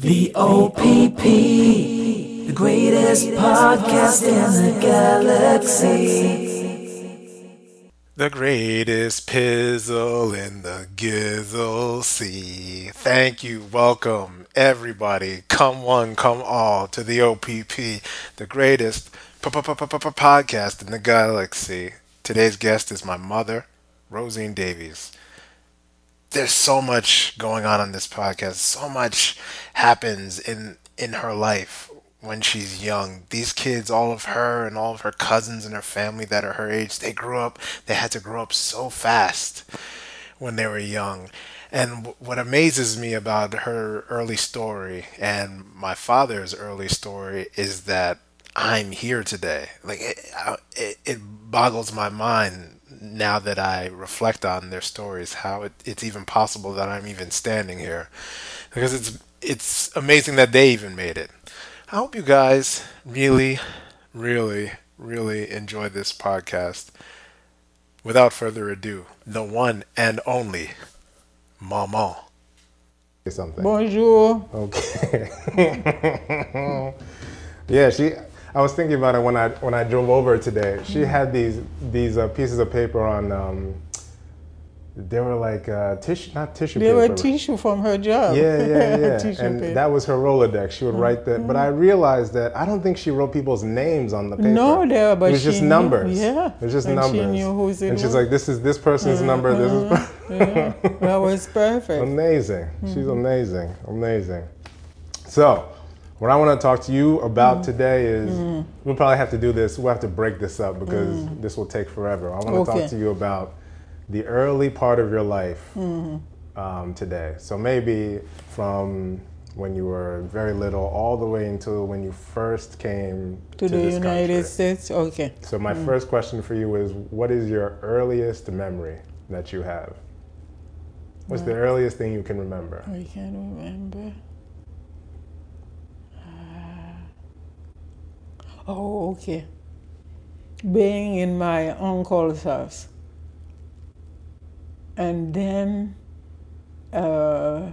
The OPP, the greatest podcast in the galaxy. The greatest pizzle in the gizzle sea. Thank you. Welcome, everybody. Come one, come all to the OPP, the greatest podcast in the galaxy. Today's guest is my mother, Rosine Davies. There's so much going on on this podcast. So much happens in in her life when she's young. These kids, all of her and all of her cousins and her family that are her age, they grew up, they had to grow up so fast when they were young. And what amazes me about her early story and my father's early story is that I'm here today. Like it, it, it boggles my mind now that I reflect on their stories how it, it's even possible that I'm even standing here because it's it's amazing that they even made it. I hope you guys really, really, really enjoy this podcast. Without further ado, the one and only Maman. Something. Bonjour. Okay. yeah, she. I was thinking about it when I when I drove over today. She had these these uh, pieces of paper on. Um, they were like uh, tissue, not tissue They paper. were tissue from her job. Yeah, yeah, yeah. and paper. that was her Rolodex. She would write that. But I realized that I don't think she wrote people's names on the paper. No, there, but it was just knew- numbers. yeah, it was just and she numbers. knew whose it and she's was. like, "This is this person's number. This is." yeah, that was perfect. Amazing. She's Mm-hmm. amazing. Amazing. So, what I want to talk to you about Mm-hmm. today is we'll probably have to do this. We'll have to break this up because this will take forever. I want to Mm. Okay. talk to you about the early part of your life Mm-hmm. um, today. So, maybe from when you were very little all the way until when you first came to to, the United country. States. Okay. So, my Mm. first question for you is what is your earliest memory that you have? What's the earliest thing you can remember? I can't remember. Oh, okay. Being in my uncle's house. And then uh,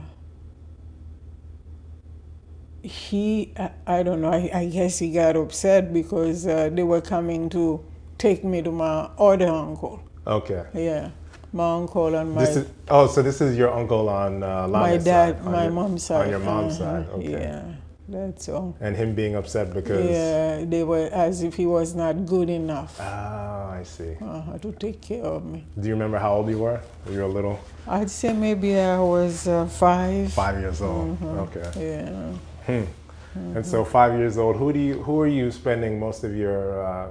he, I, I don't know, I, I guess he got upset because uh, they were coming to take me to my other uncle. Okay. Yeah, my uncle and my This is oh, so this is your uncle on uh, my dad, side, on my your- mom's side. On your mom's Uh-huh, side, okay. Yeah, that's all. And him being upset because Yeah, they were as if he was not good enough ah, I see. uh, to take care of me. Do you remember how old you were? You were a little I'd say maybe I was uh, five. five years old. Mm-hmm. Okay. Yeah. Hmm. And so five years old. Who do you who are you spending most of your uh,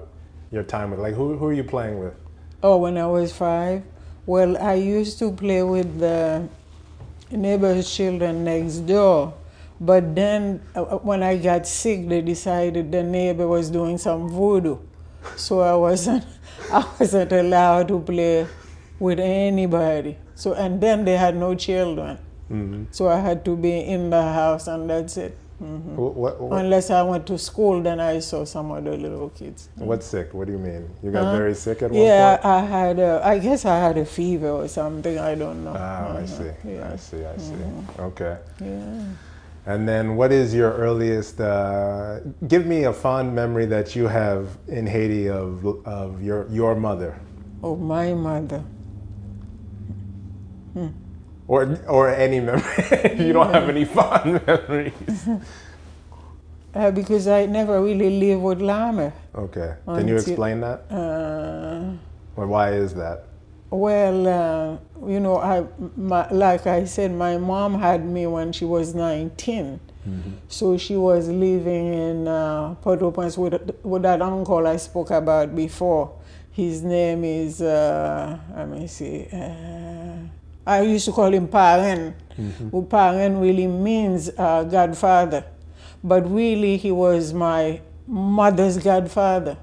your time with? Like who who are you playing with? Oh, when I was five, well, I used to play with the neighbor's children next door. But then, uh, when I got sick, they decided the neighbor was doing some voodoo, so I wasn't, I wasn't allowed to play with anybody. So, and then they had no children, Mm-hmm. so I had to be in the house, and that's it. hmm What, what, what, Unless I went to school, then I saw some other little kids. what's sick? What do you mean? You got very sick at one Yeah, point? I, I had a, I guess I had a fever or something. I don't know. Ah, I Uh-huh. see. Yeah. I see. I see. Okay. Yeah. And then, what is your earliest? Uh, give me a fond memory that you have in Haiti of of your your mother, Oh, my mother. or or any memory. you don't have any fond memories. Uh, because I never really lived with Lama. Okay. Can you explain that? Uh, Or why is that? Well, uh, you know, I, my, like I said, my mom had me when she was 19. So she was living in uh, Port-au-Prince with, with that uncle I spoke about before. His name is, uh, let me see, uh, I used to call him Paren. Who Paren really means uh, godfather. But really, he was my mother's godfather.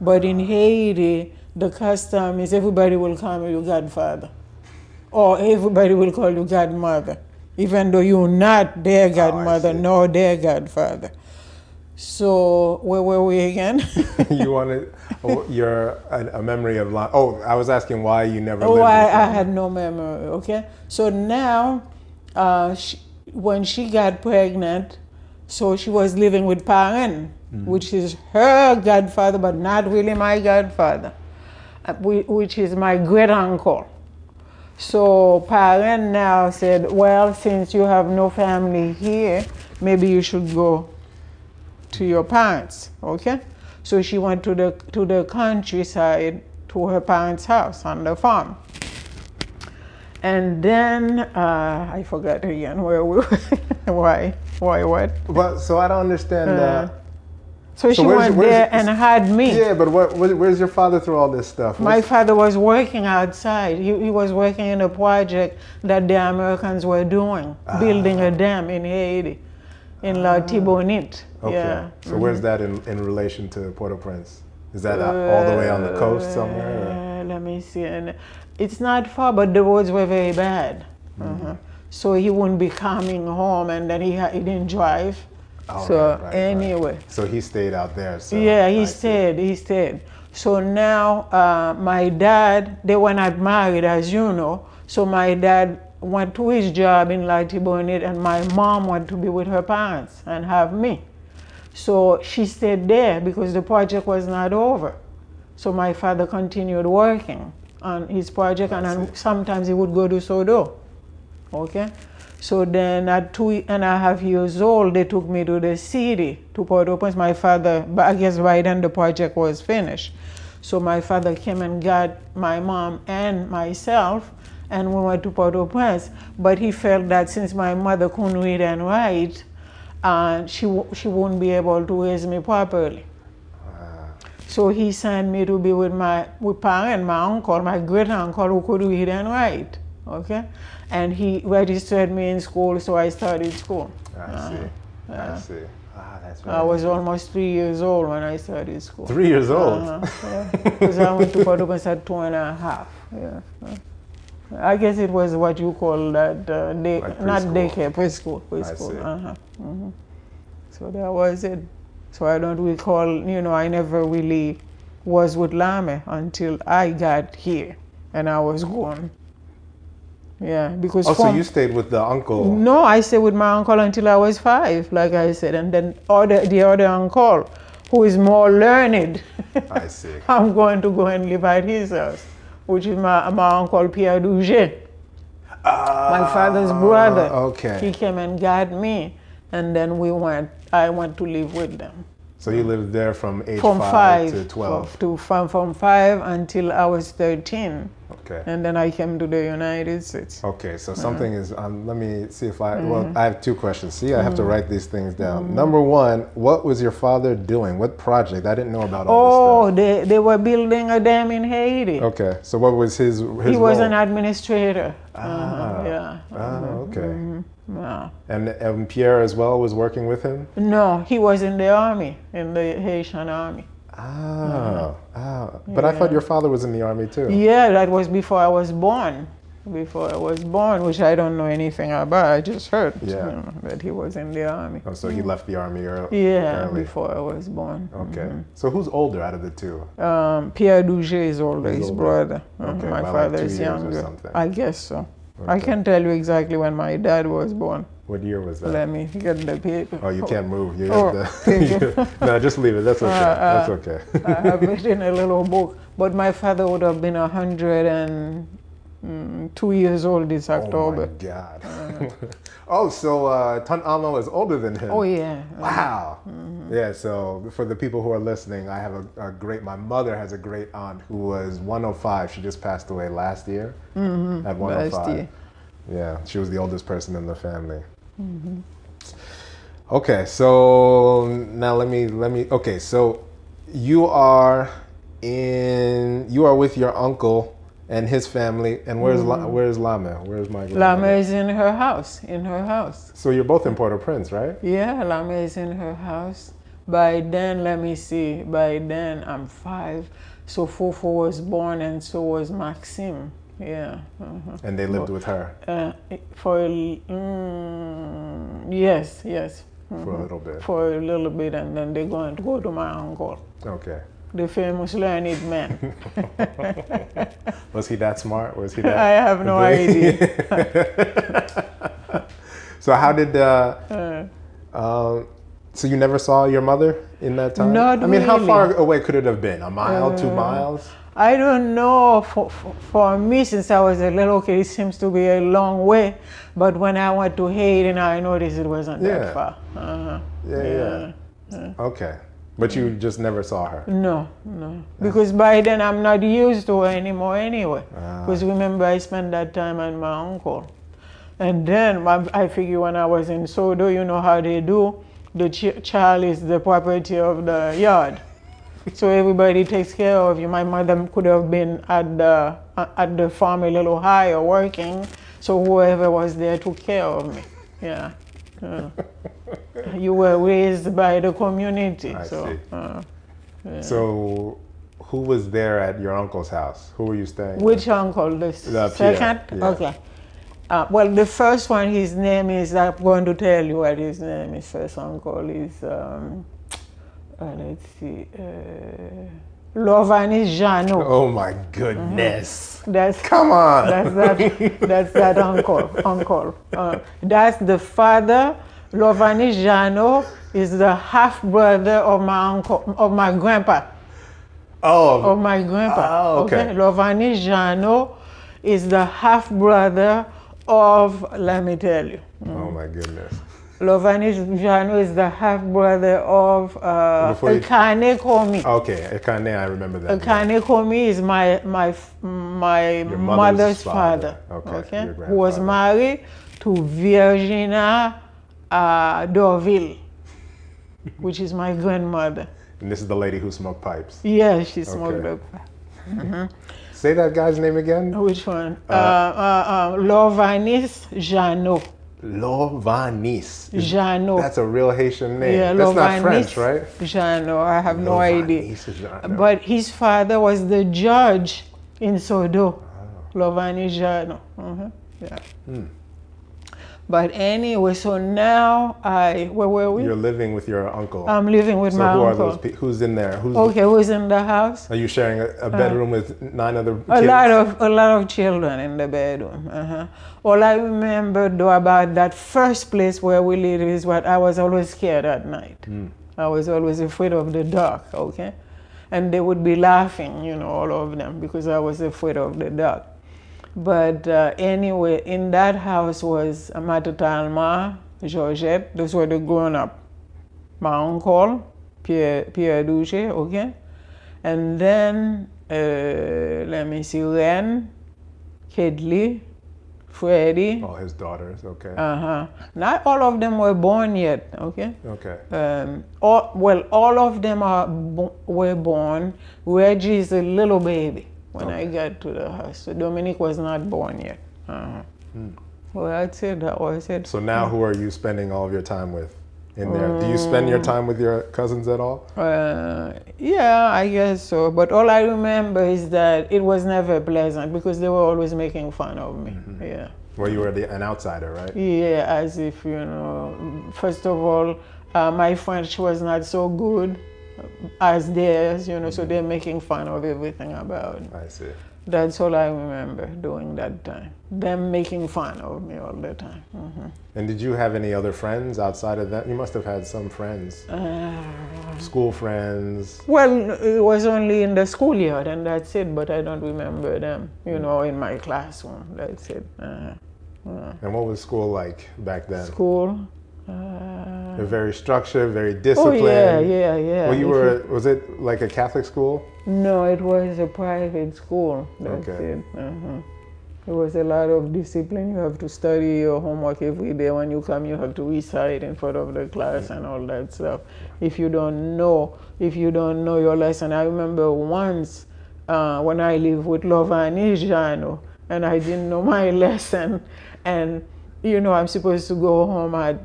But in Haiti, the custom is everybody will call you godfather, or everybody will call you godmother, even though you're not their godmother see. nor their godfather. So where were we again? you wanted oh, your a, a memory of li- oh I was asking why you never oh, I, I had no memory. Okay, so now, uh, sh when she got pregnant, so she was living with Paren, which is her godfather, but not really my godfather, which is my great uncle. So Paren now said, well, since you have no family here, maybe you should go to your parents, okay? So she went to the to the countryside to her parents' house on the farm. And then uh, I forgot again where we were. why? Why what? But so I don't understand. Uh, So, she went there and had me. yeah, but what, where, where's your father through all this stuff? My father was working outside. He, he was working in a project that the Americans were doing, building a dam in Haiti, in La Tibonite. okay. Yeah. So where's that in, in relation to Port-au-Prince? Is that out- all the way on the coast somewhere? or- Uh, let me see. And it's not far, but the roads were very bad. Mm-hmm. Uh-huh. So he wouldn't be coming home, and then he, ha- he didn't drive. So right, right, right. anyway, So he stayed out there. So yeah, I he see. stayed. He stayed. So now uh, my dad, they were not married, as you know. So my dad went to his job in La Tibonite, and my mom went to be with her parents and have me. So she stayed there because the project was not over. So my father continued working on his project, and sometimes he would go to Sodo. Okay? So then at two and a half years old, they took me to the city, to Port-au-Prince. My father, but I guess by then the project was finished. So my father came and got my mom and myself, and we went to Port-au-Prince. But he felt that since my mother couldn't read and write, uh, she, she wouldn't be able to raise me properly. So he sent me to be with my with Paren, my uncle, my great uncle who could read and write. Okay? And he registered me in school, so I started school. I see. I see. Ah, that's I was almost three years old when I started school. Three years old. Because I went to Port-au-Prince at two and a half. Yeah. I guess it was what you call that, uh, day, Like not daycare, preschool. preschool. see. Uh-huh. hmm So that was it. So I don't recall, you know, I never really was with Lame until I got here and I was gone. Yeah, because Oh, so you stayed with the uncle. no, I stayed with my uncle until I was five, like I said, and then other, the other uncle, who is more learned, I see. I'm going to go and live at his house, which is my, my uncle Pierre Douget, my father's brother. Ah, okay. He came and got me, and then we went. I went to live with them So you lived there from age from five, five, to twelve. to from, from five until I was thirteen, Okay. and then I came to the United States. Okay, so something is. Um, let me see if I. Mm-hmm. Well, I have two questions. See, I have to write these things down. Number one, what was your father doing? What project? I didn't know about all Oh, this they, they were building a dam in Haiti. Okay, so what was his? his he was role? an administrator. Ah. Uh-huh, yeah. Ah, okay. yeah. And, and Pierre as well was working with him. No, he was in the army, in the Haitian army. Ah, ah. But I thought your father was in the army too. Yeah, that was before I was born. Before I was born, which I don't know anything about. I just heard Yeah. you know, that he was in the army. Oh, so he left the army early. Yeah, early. before I was born. Okay. So who's older out of the two? Um, Pierre Douget is older, He's his older. brother. Okay, my like father two is younger. I guess so. I can tell you exactly when my dad was born. What year was that? Let me get the paper. Oh, you can't move. You Oh, thank you. no, just leave it. That's okay. Uh, uh, That's okay. I have it in a little book. But my father would have been a hundred and mm, two years old this October. Oh my God. oh, so uh, Tun Almo is older than him. Oh, yeah. Wow. Yeah. So for the people who are listening, I have a, a great. My mother has a great aunt who was 105. She just passed away last year at 105. Last year. Yeah, she was the oldest person in the family. Okay, so now let me let me. Okay, so you are in. You are with your uncle and his family, and where's La, where's Lame? Where's my Lama is in her house. In her house. So you're both in Port-au-Prince, right? Yeah, Lama is in her house. By then, let me see. By then, I'm five. So Fofo was born, and so was Maxime. Yeah. uh-huh. And they lived with her Uh, for mm, yes, yes. for a little bit. For a little bit, and then they're going to go to my uncle, Okay. The famous learned man. Was he that smart? Was he that? I have no idea. So how did uh, um, so you never saw your mother in that time? Not I mean, how far away could it have been? A mile, two miles? I don't know. For, for, for me, since I was a little kid, it seems to be a long way. But when I went to Haiti, and I noticed it wasn't Yeah. that far. Uh-huh. Yeah, yeah. Okay, but you just never saw her. No, no. Because by then I'm not used to her anymore anyway. Ah. Because remember, I spent that time at my uncle. And then I I figure when I was in Sodo, you know how they do. The ch- child is the property of the yard. So everybody takes care of you. My mother could have been at the uh, at the farm a little higher working, so whoever was there took care of me. Yeah. Yeah. you were raised by the community. I so. Uh, So, who was there at your uncle's house? Who were you staying? with? which uncle? The The second? yeah. Okay. Uh, well, the first one, his name is, I'm going to tell you what his name is. First uncle is, um, uh, let's see, Lovanis Jano. Oh my goodness! Mm-hmm. That's Come on. That's that. that's that uncle. Uncle. Uh, that's the father. Lovani Jano is the half brother of my uncle, of my grandpa, oh, of my grandpa. Oh, okay. Lovani Jano is the half brother of. Let me tell you. Mm. oh my goodness! Lovani Jano is the half brother of uh, Before you- Komi. Okay, Ekane, I remember that. name. Komi is my my my mother's mother's, father. father. Okay, your who was married to Virginia uh, Dorville, which is my grandmother. And this is the lady who smoked pipes. Yes, she smoked Okay. up. Say that guy's name again. Which one? Uh, uh, uh, Lovanis Jano. Lovanis. Jano. That's a real Haitian name. yeah, That's not French, right? Jano. I have no idea. Lovanis But his father was the judge in Sodo, Oh. Lovani Jano. Mhm, Yeah. Hmm. But anyway, so now I, where were we? You're living with your uncle. I'm living with so my who are those people? Who's in there? Who's Okay, who's in the house? Are you sharing a, a bedroom with nine other A lot of a lot of children in the bedroom. Uh-huh. All I remember though about that first place where we lived is what I was always scared at night. Hmm. I was always afraid of the dark. Okay, and they would be laughing, you know, all of them because I was afraid of the dark. But uh, anyway, in that house was Matatalma, Georgette. Those were the grown up. My uncle, Pierre, Pierre Duche, okay? And then, uh, let me see, Ren, Kedley, Freddie. Oh, his daughters. Okay. Uh-huh. Not all of them were born yet, okay? okay. Um, all, well, all of them are bo- were born. Reggie is a little baby when I got to the house. Dominic was not born yet. Uh-huh. Well, that's it. That was it. So now, who are you spending all of your time with in there? Do you spend your time with your cousins at all? Uh, yeah, I guess so. But all I remember is that it was never pleasant because they were always making fun of me. Yeah. Well, you were the, an outsider, right? Yeah, as if, you know, first of all, uh, my French was not so good as theirs, you know, so they're making fun of everything about. I see. That's all I remember doing that time. Them making fun of me all the time. hmm And did you have any other friends outside of that? You must have had some friends, school friends. Well, it was only in the schoolyard and that's it, but I don't remember them, you know, in my classroom. That's it. Uh, And what was school like back then? school. Uh, They're very structured, very disciplined. oh, yeah, yeah, yeah. Well, you If were. Was it like a Catholic school? No, it was a private school. That's Okay. it. Uh-huh. There was a lot of discipline. You have to study your homework every day. When you come, you have to recite in front of the class and all that stuff. If you don't know, if you don't know your lesson, I remember once uh, when I lived with Lovani Jano and I didn't know my lesson, and you know I'm supposed to go home at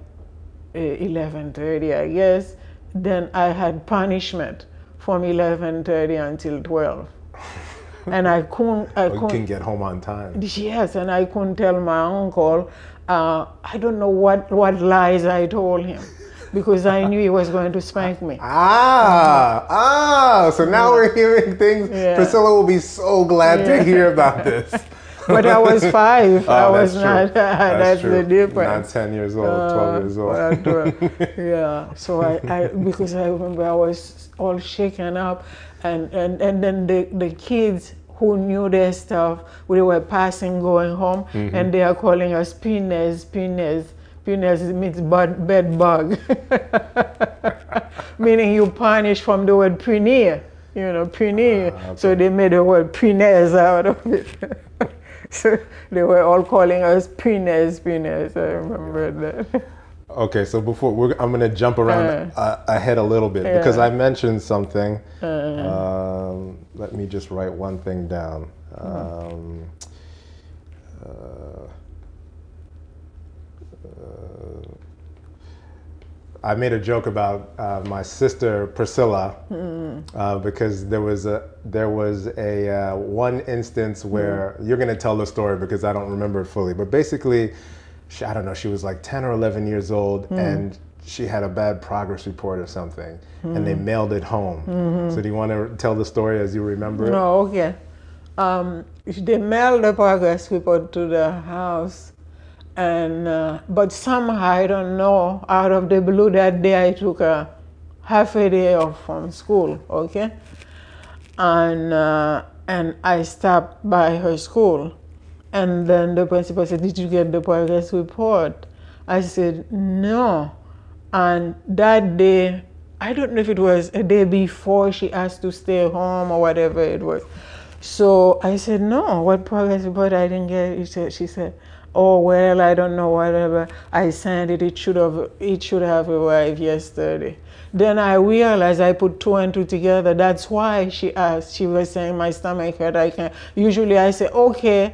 11:30, I guess. Then I had punishment from 11:30 until 12, and I couldn't. I you couldn't. can get home on time. Yes, and I couldn't tell my uncle. Uh, I don't know what what lies I told him, because I knew he was going to spank me. Ah, ah. So now we're hearing things. Yeah. Priscilla will be so glad to hear about this. but I was five. I Oh, was that's true. not. That's, true. the difference. Not 10 years old, 12 Uh, years old. well, twelve. yeah. So I, I, because I remember I was all shaken up, and and and then the the kids who knew their stuff, we were passing going home, Mm-hmm. and they are calling us penis, penis. Penis means bud, bed bug, meaning you punish from the word prenier, you know, prenier. Ah, So they made the word penis out of it. So they were all calling us penis, penis. I remember that. Okay, so before we're, I'm going to jump around uh, ahead a little bit because I mentioned something. Um, let me just write one thing down. Um, uh, uh, I made a joke about uh, my sister Priscilla uh, because there was a there was a uh, one instance where you're gonna tell the story because I don't remember it fully, but basically, she, I don't know, she was like 10 or 11 years old and she had a bad progress report or something, and they mailed it home. So do you want to tell the story as you remember it? No, okay. Um, they mailed the progress report to the house, and uh, but somehow I don't know. Out of the blue, that day I took a half a day off from school. Okay, and uh, and I stopped by her school, and then the principal said, "Did you get the progress report?" I said, "No," and that day. I don't know if it was a day before she asked to stay home or whatever it was. So I said, no, what progress report I didn't get? She said, she said, oh, well, I don't know, whatever. I sent it, it should have, it should have arrived yesterday. Then I realized I put two and two together. That's why she asked. She was saying my stomach hurt. I can. Usually I say, okay,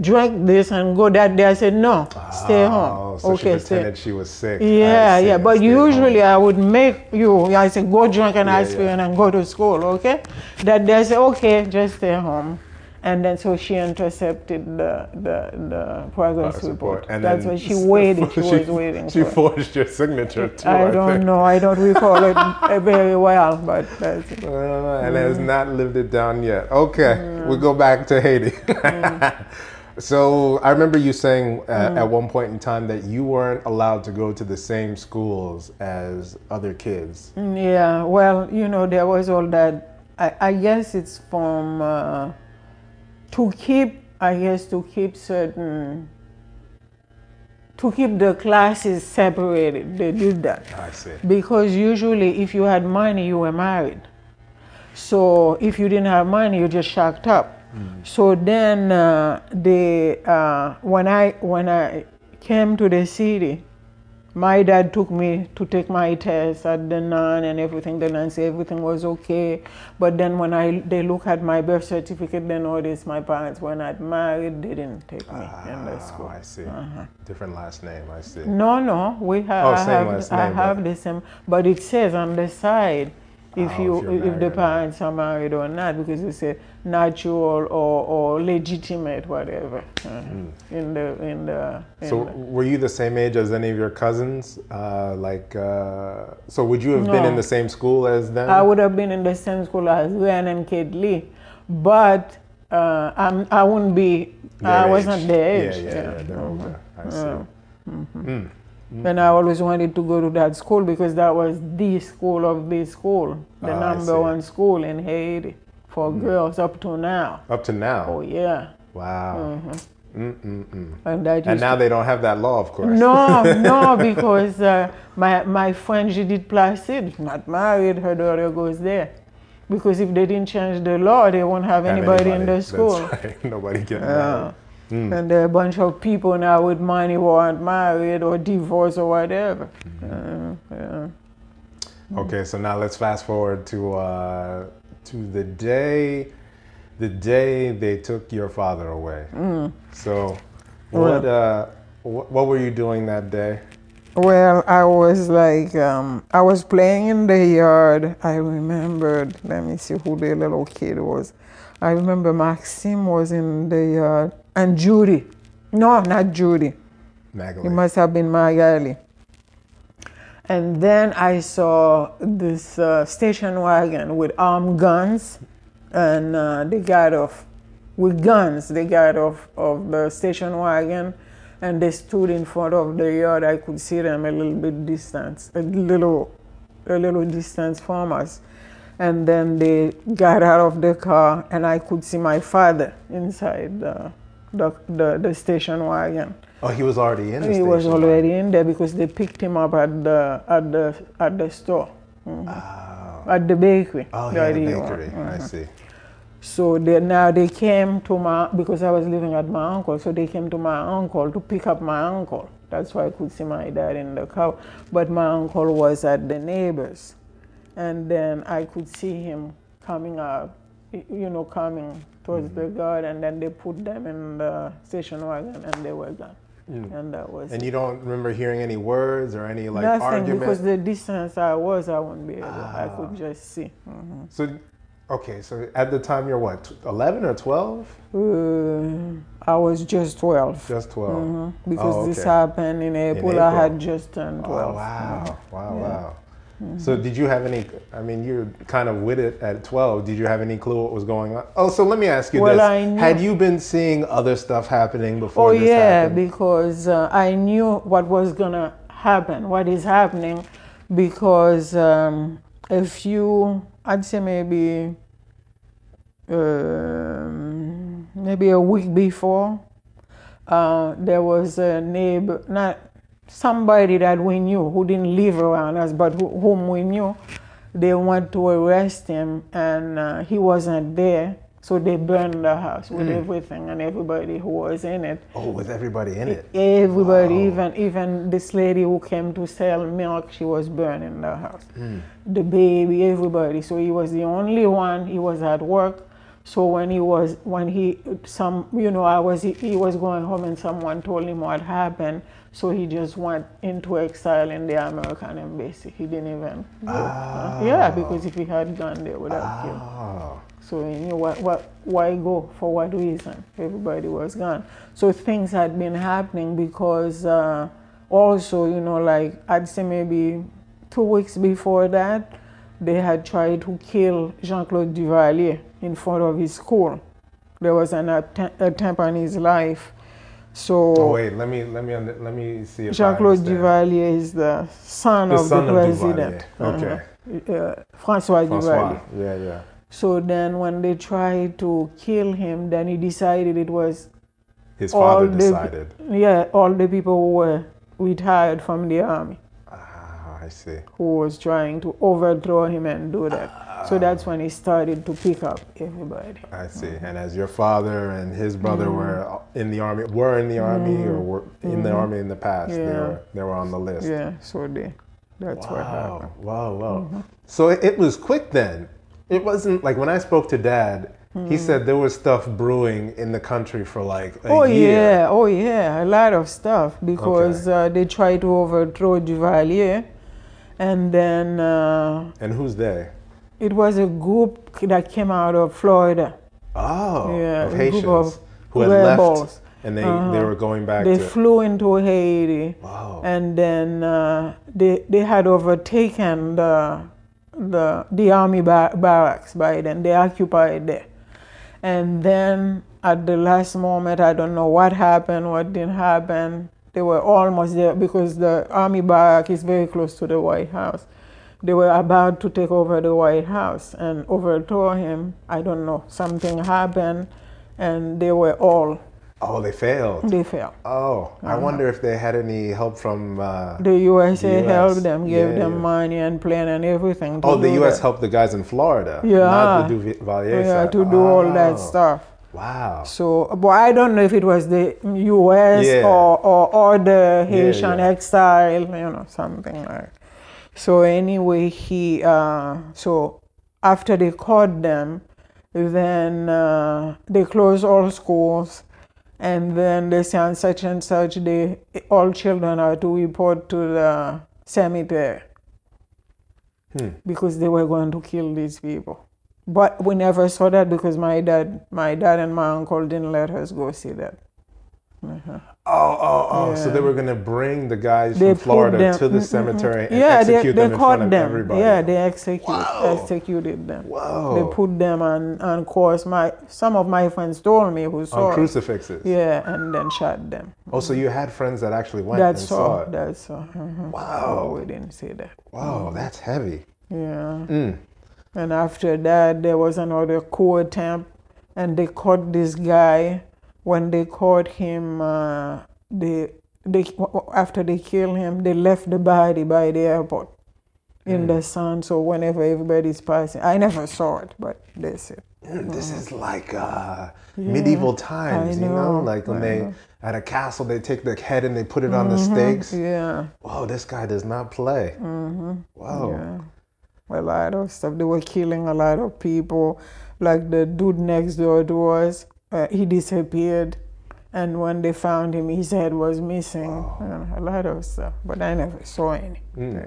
drink this and go. That day I said, no, stay Oh, home. so okay, she stay. pretended she was sick. Yeah, I yeah. But stay home. usually I would make you, I say, go drink an Yeah, aspirin and go to school, okay? That they say, okay, just stay home. And then so she intercepted the, the, the progress report. And That's why she waited, she, was waiting She it. forged your signature too. I think. don't know, I don't recall it very well, but that's it. Uh, and has not lived it down yet. Okay, we go back to Haiti. so I remember you saying uh, at one point in time that you weren't allowed to go to the same schools as other kids. Yeah, well, you know, there was all that. I, I guess it's from uh, to keep, I guess, to keep certain, to keep the classes separated. They did that I see. because usually, if you had money, you were married. So if you didn't have money, you just shacked up. So then uh, they, uh, when I when I came to the city, my dad took me to take my test at the nun and everything. The nun said everything was okay. But then when I they look at my birth certificate, they noticed my parents were not married. They didn't take me ah, in the school. I see. Uh-huh. Different last name. I see. No, no, we have. Oh, I same have, last I have the same, but it says on the side if Oh, you if if, the parents are married or not because it says natural or, or legitimate whatever uh, in the in the. In. So the were you the same age as any of your cousins? Uh, like, uh, so would you have been in the same school as them? I would have been in the same school as Ryan and Kate Lee, but uh, I'm, I wouldn't be. Their I age. wasn't their Yeah, age. yeah, yeah. They're older. I see. And I always wanted to go to that school because that was the school of the school, the Ah, number. One school in Haiti for girls up to now. Up to now. Oh yeah, Wow. Mm-mm-mm. and that And now to- they don't have that law, of course. no, no, because uh, my my friend Judith Placide, not married, her daughter goes there. Because if they didn't change the law, they won't have Have anybody, in the That's school. right. Nobody getting Yeah. married. And there are a bunch of people now with money who aren't married or divorced or whatever. Mm-hmm. Uh, yeah. Okay, so now let's fast forward to uh, to the day, the day they took your father away. Mm. So, what uh, what, what were you doing that day? Well, I was like, um, I was playing in the yard. I remembered, let me see who the little kid was. I remember Maxime was in the yard and Judy. No, not Judy. It Magdalene. must have been Magali. And then I saw this uh, station wagon with armed guns, and uh, they got off. with guns. They got off of the station wagon and they stood in front of the yard. I could see them a little bit distance, a little, a little distance from us. And then they got out of the car and I could see my father inside the, the, the station wagon. Oh, he was already in the He was already in there because they picked him up at the at the at the store, Mhm. at the bakery. Oh, he that had a he bakery. I Mhm. see. So they, now they came to my because I was living at my uncle. So they came to my uncle to pick up my uncle. That's why I could see my dad in the car. But my uncle was at the neighbors, and then I could see him coming out, you know, coming towards the guard, and then they put them in the station wagon, and they were gone. And that was And you don't remember hearing any words or any like nothing argument? because the distance I was, I wouldn't be able. I Ah. could just see. Mhm. So, okay, so at the time you're what, 11 or 12? Uh, I was just 12. Just 12. Mhm. Because Oh, this happened in April, I April. had just turned 12. Oh, wow. Wow, Yeah. wow. So, did you have any? I mean, you're kind of with it at 12. Did you have any clue what was going on? Oh, so let me ask you Well, this. Had you been seeing other stuff happening before Oh, yeah, happened? because uh, I knew what was going to happen, what is happening, because um, a few, I'd say maybe, um, maybe a week before, uh, there was a neighbor, not somebody that we knew who didn't live around us, but who, whom we knew. They went to arrest him, and uh, he wasn't there. So they burned the house with everything and everybody who was in it. oh, with everybody in it. Everybody, Wow. even even this lady who came to sell milk, she was burning the house. The baby, everybody. So he was the only one. He was at work. So when he was when he some you know I was he, he was going home and someone told him what happened. So he just went into exile in the American embassy. He didn't even go. Uh, yeah, because if he had gone, they would have killed. Oh, So he knew what, what, why go, for what reason. Everybody was gone. So things had been happening because uh, also, you know, like I'd say maybe two weeks before that, they had tried to kill Jean Claude Duvalier in front of his school. There was an attempt on his life. So oh wait, let me let me let me see Jean Claude. Duvalier is the son The of son the of president. Duvalier. Okay. Uh-huh. Uh, Francois, Francois. Duvalier. Yeah, yeah. So then, when they tried to kill him, then he decided it was His father the decided. yeah all the people who were retired from the army I see. who was trying to overthrow him and do that. So that's when he started to pick up everybody. I see. And as your father and his brother Mm-hmm. were in the army, were in the army or were in the army in the past, they were they were on the list. Yeah, so they that's what happened. Wow, wow, wow. Mm-hmm. So it, it was quick then. It wasn't like when I spoke to dad, he said there was stuff brewing in the country for like a. Oh year. yeah, oh yeah, a lot of stuff because uh, they tried to overthrow Duvalier, and then uh, And who's they? it was a group that came out of Florida. Oh, Yeah, of a Haitians group of who had rebels. left and they, Uh-huh. they were going back They flew into Haiti, Wow. and then uh, they they had overtaken the the the army bar- barracks by then. They occupied there, and then at the last moment, I don't know what happened, what didn't happen. They were almost there because the army barrack is very close to the White House. They were about to take over the White House and overthrow him. I don't know. Something happened, and they were all oh, they failed. they fell. Oh, I wonder if they had any help from. Uh, The USA US. helped them, gave Yeah, them yeah. money and plane and everything. Oh, the U.S. that. helped the guys in Florida. Yeah. Not the Duvalier Yeah, side. to do all that Oh, stuff. Wow. So, but I don't know if it was the U.S. Yeah. or, or or the Haitian yeah. exile, you know, something like. So anyway, he uh, so after they caught them, then uh, they closed all schools, and then they say on such and such day all children are to report to the cemetery Hmm. because they were going to kill these people. But we never saw that because my dad, my dad and my uncle didn't let us go see that. Oh, oh, oh! So they were gonna bring the guys They from Florida to the cemetery and yeah, they, execute they them in front of them. everybody. Yeah, they execute, executed them. Whoa. They put them on, on course. My some of my friends told me who saw on it. crucifixes. Yeah, and then shot them. Oh, so you had friends that actually went That's and saw all. it. That's all. mhm. Wow. Oh, we didn't see that. Wow, that's heavy. Yeah. Mm. And after that, there was another coup attempt, and they caught this guy. When they caught him, uh, they they after they killed him, they left the body by the airport in the sun. So whenever everybody's passing, I never saw it, but said. Mm, This is like uh, medieval times, you know, know, like when I they know. at a castle they take the head and they put it on the stakes. Yeah. Whoa, this guy does not play. Whoa. Yeah. A lot of stuff. They were killing a lot of people. Like the dude next door to us, uh, he disappeared. And when they found him, his head was missing. A lot of stuff. But I never saw any.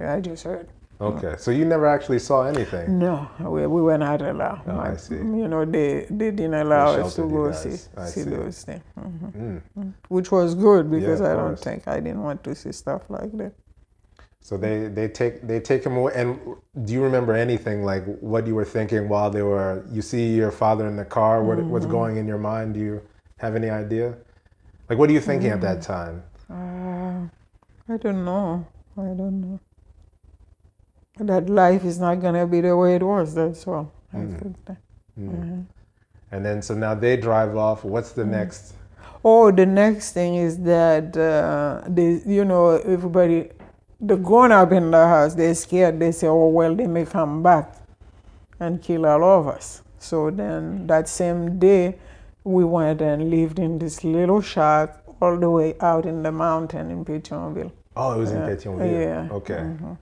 I just heard. Okay, so you never actually saw anything. No, we, we were not allowed. Oh, I see. You know, they, they didn't allow us to go see, see see. those things. Mhm. Mm. Which was good because of I don't course. think I didn't want to see stuff like that. So they they take they take him away. And do you remember anything like what you were thinking while they were? You see your father in the car. What what's Mm-hmm. going in your mind? Do you have any idea? Like what are you thinking at that time? Uh, I don't know. I don't know. That life is not gonna be the way it was. That's all. I think that. And then so now they drive off. What's the next? Oh, the next thing is that uh, they, you know, everybody, the grown up in the house, they're scared. They say, "Oh well, they may come back and kill all of us." So then that same day, we went and lived in this little shack all the way out in the mountain in Pétionville. Oh, it was in Pétionville. Yeah. Mm-hmm. Okay.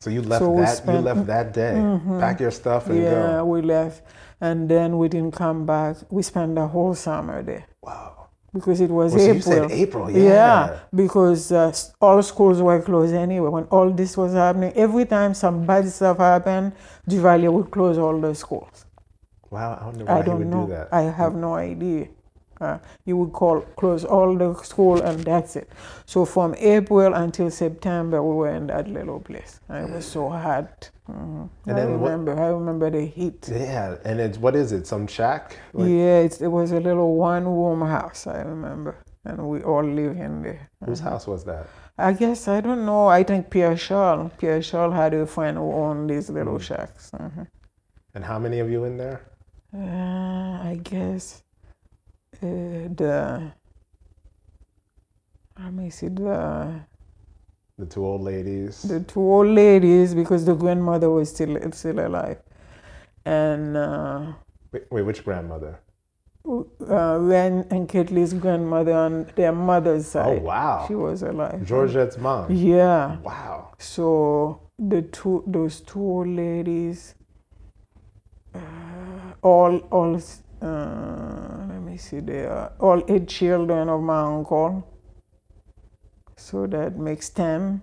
So you left So that. you left that day. Pack your stuff and Yeah, go. we left, and then we didn't come back. We spent the whole summer there Wow. Because it was Well, so April. you said April, yeah. because uh, all schools were closed anyway. When all this was happening, every time some bad stuff happened, Duvalier would close all the schools. Wow. I wonder why I he don't would know. do that. I have no idea. Uh, he would call close all the school and that's it. So from April until September, we were in that little place. And it was so hot. Mhm. And I then what- remember. I remember the heat. yeah. And it's what is it? Some shack? Like, yeah, it's, it was a little one-room house. I remember, and we all live in there. Whose house was that? I guess I don't know. I think Pierre Charles. Pierre Charles had a friend who owned these little shacks. Mhm. And how many of you in there? Uh, I guess uh, the let me see the The two old ladies. the two old ladies because the grandmother was still still alive, and uh, wait, wait, which grandmother? uh, Ren and Kathleen grandmother on their mother's side. Oh wow. She was alive. Georgette's mom. Yeah. Wow. So the two, those two old ladies, uh, all, all, uh, let me see, they are all eight children of my uncle. So that makes ten,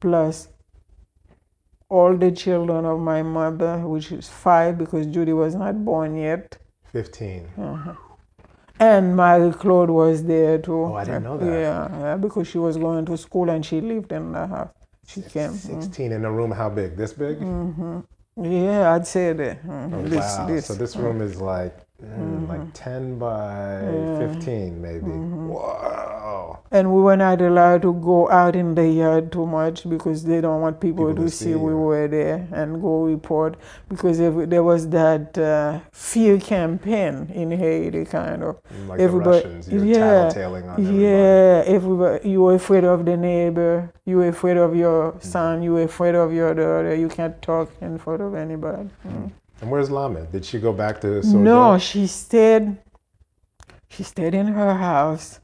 plus all the children of my mother, which is five because Judy was not born yet. Fifteen. Uh-huh. And Marie Claude was there too. Oh, I didn't know that. Yeah, yeah, because she was going to school and she lived in the house. She came. Mm. Sixteen in a room. How big? This big? Mm-hmm. Yeah, I'd say that. Mhm. Oh, This, wow. this. So this room is like mm, like ten by fifteen, maybe. Whoa. And we were not allowed to go out in the yard too much because they don't want people, People to, see, see we were there and go report because if, there was that uh, fear campaign in Haiti, kind of. Like the Russians, you're yeah, everybody. yeah, everybody. You were afraid of the neighbor. You were afraid of your son. You were afraid of your daughter. You can't talk in front of anybody. Mm. And where's Lamed? Did she go back to Sojo? No, she stayed. She stayed in her house,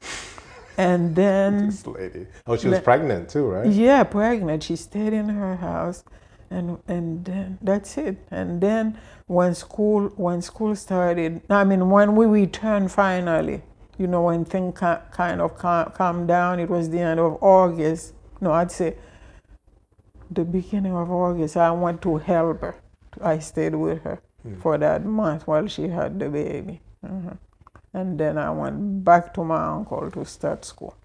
and then This lady. Oh, she was Le- pregnant too, right? yeah, pregnant. She stayed in her house, and and then that's it. And then when school when school started, I mean when we returned finally, you know when things ca- kind of calm, calmed down. It was the end of August. No, I'd say the beginning of August. I went to help her. I stayed with her for that month while she had the baby. Mhm. And then I went back to my uncle to start school.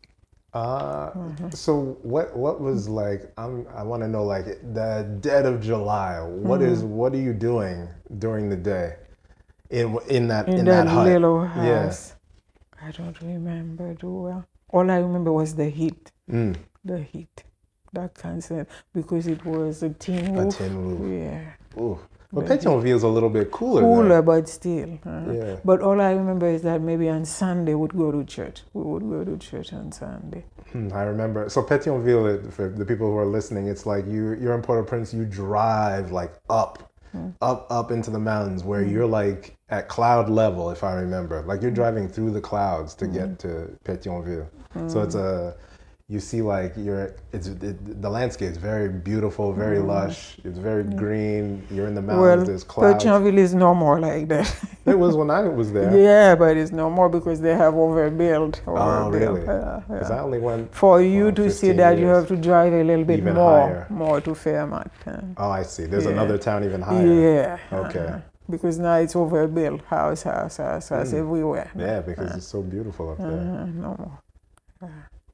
Uh, Mm-hmm. so what what was like? I'm I want to know like the dead of July. What is Mm-hmm. what are you doing during the day in in that In, in, that, hut? little Yeah. house. I don't remember too well. All I remember was the heat. Mm, The heat. That constant because it was a tin roof a tin roof. Yeah. Ooh. But The Pétionville is a little bit cooler. Cooler, there. but still. Yeah. But all I remember is that maybe on Sunday we'd go to church. We would go to church on Sunday. Hmm, I remember. So Pétionville, it- for the people who are listening, it's like you you're in Port-au-Prince. You drive like up, hmm. up, up into the mountains where hmm. you're like at cloud level, if I remember. Like you're hmm. driving through the clouds to get to Pétionville. So it's a you see like you're it's it, the landscape is very beautiful, very lush. It's very green. You're in the mountains. well, there's clouds. Pétionville is no more like that. It was when I was there. yeah, but it's no more because they have overbuilt. Oh, really? Yeah, Because yeah. I only went. For you well, to see 15 that, you have to drive a little bit Even more, higher. more to Fairmont. uh, Oh, I see. There's Yeah. another town even higher. Yeah. Okay. uh-huh. Because now it's overbuilt, house, house, house, house everywhere. Mm. Yeah, because it's so beautiful up there. Uh, no more.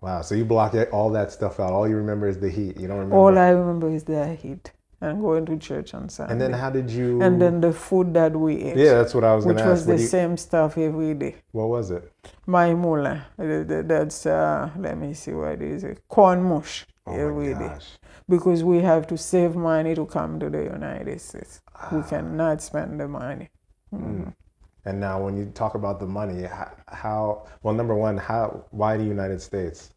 Wow. So you block all that stuff out. All you remember is the heat. You don't remember. All I remember is the heat and going to church on Sunday. and then how did you? and then the food that we ate, Yeah, that's what I was going which to was ask. the What, do you- same stuff every day. what was it? Uh, that's, uh, let me see what is it, corn mush Oh every day. Because we have to save money to come to the United States. Ah. We cannot spend the money. Mm. And now, when you talk about the money, how, how? Well, number one, how? Why the United States?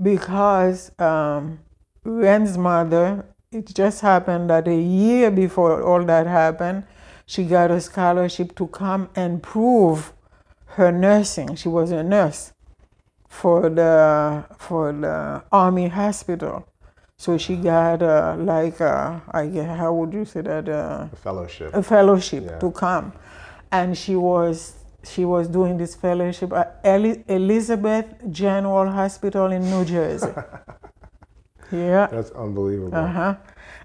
Because um, Ren's mother, it just happened that a year before all that happened, she got a scholarship to come and prove her nursing. She was a nurse for the for the army hospital. So she got uh, like uh, I guess, how would you say that uh, A fellowship. a fellowship Yeah. to come, and she was she was doing this fellowship at Eli- Elizabeth General Hospital in New Jersey. yeah. That's unbelievable. Uh-huh.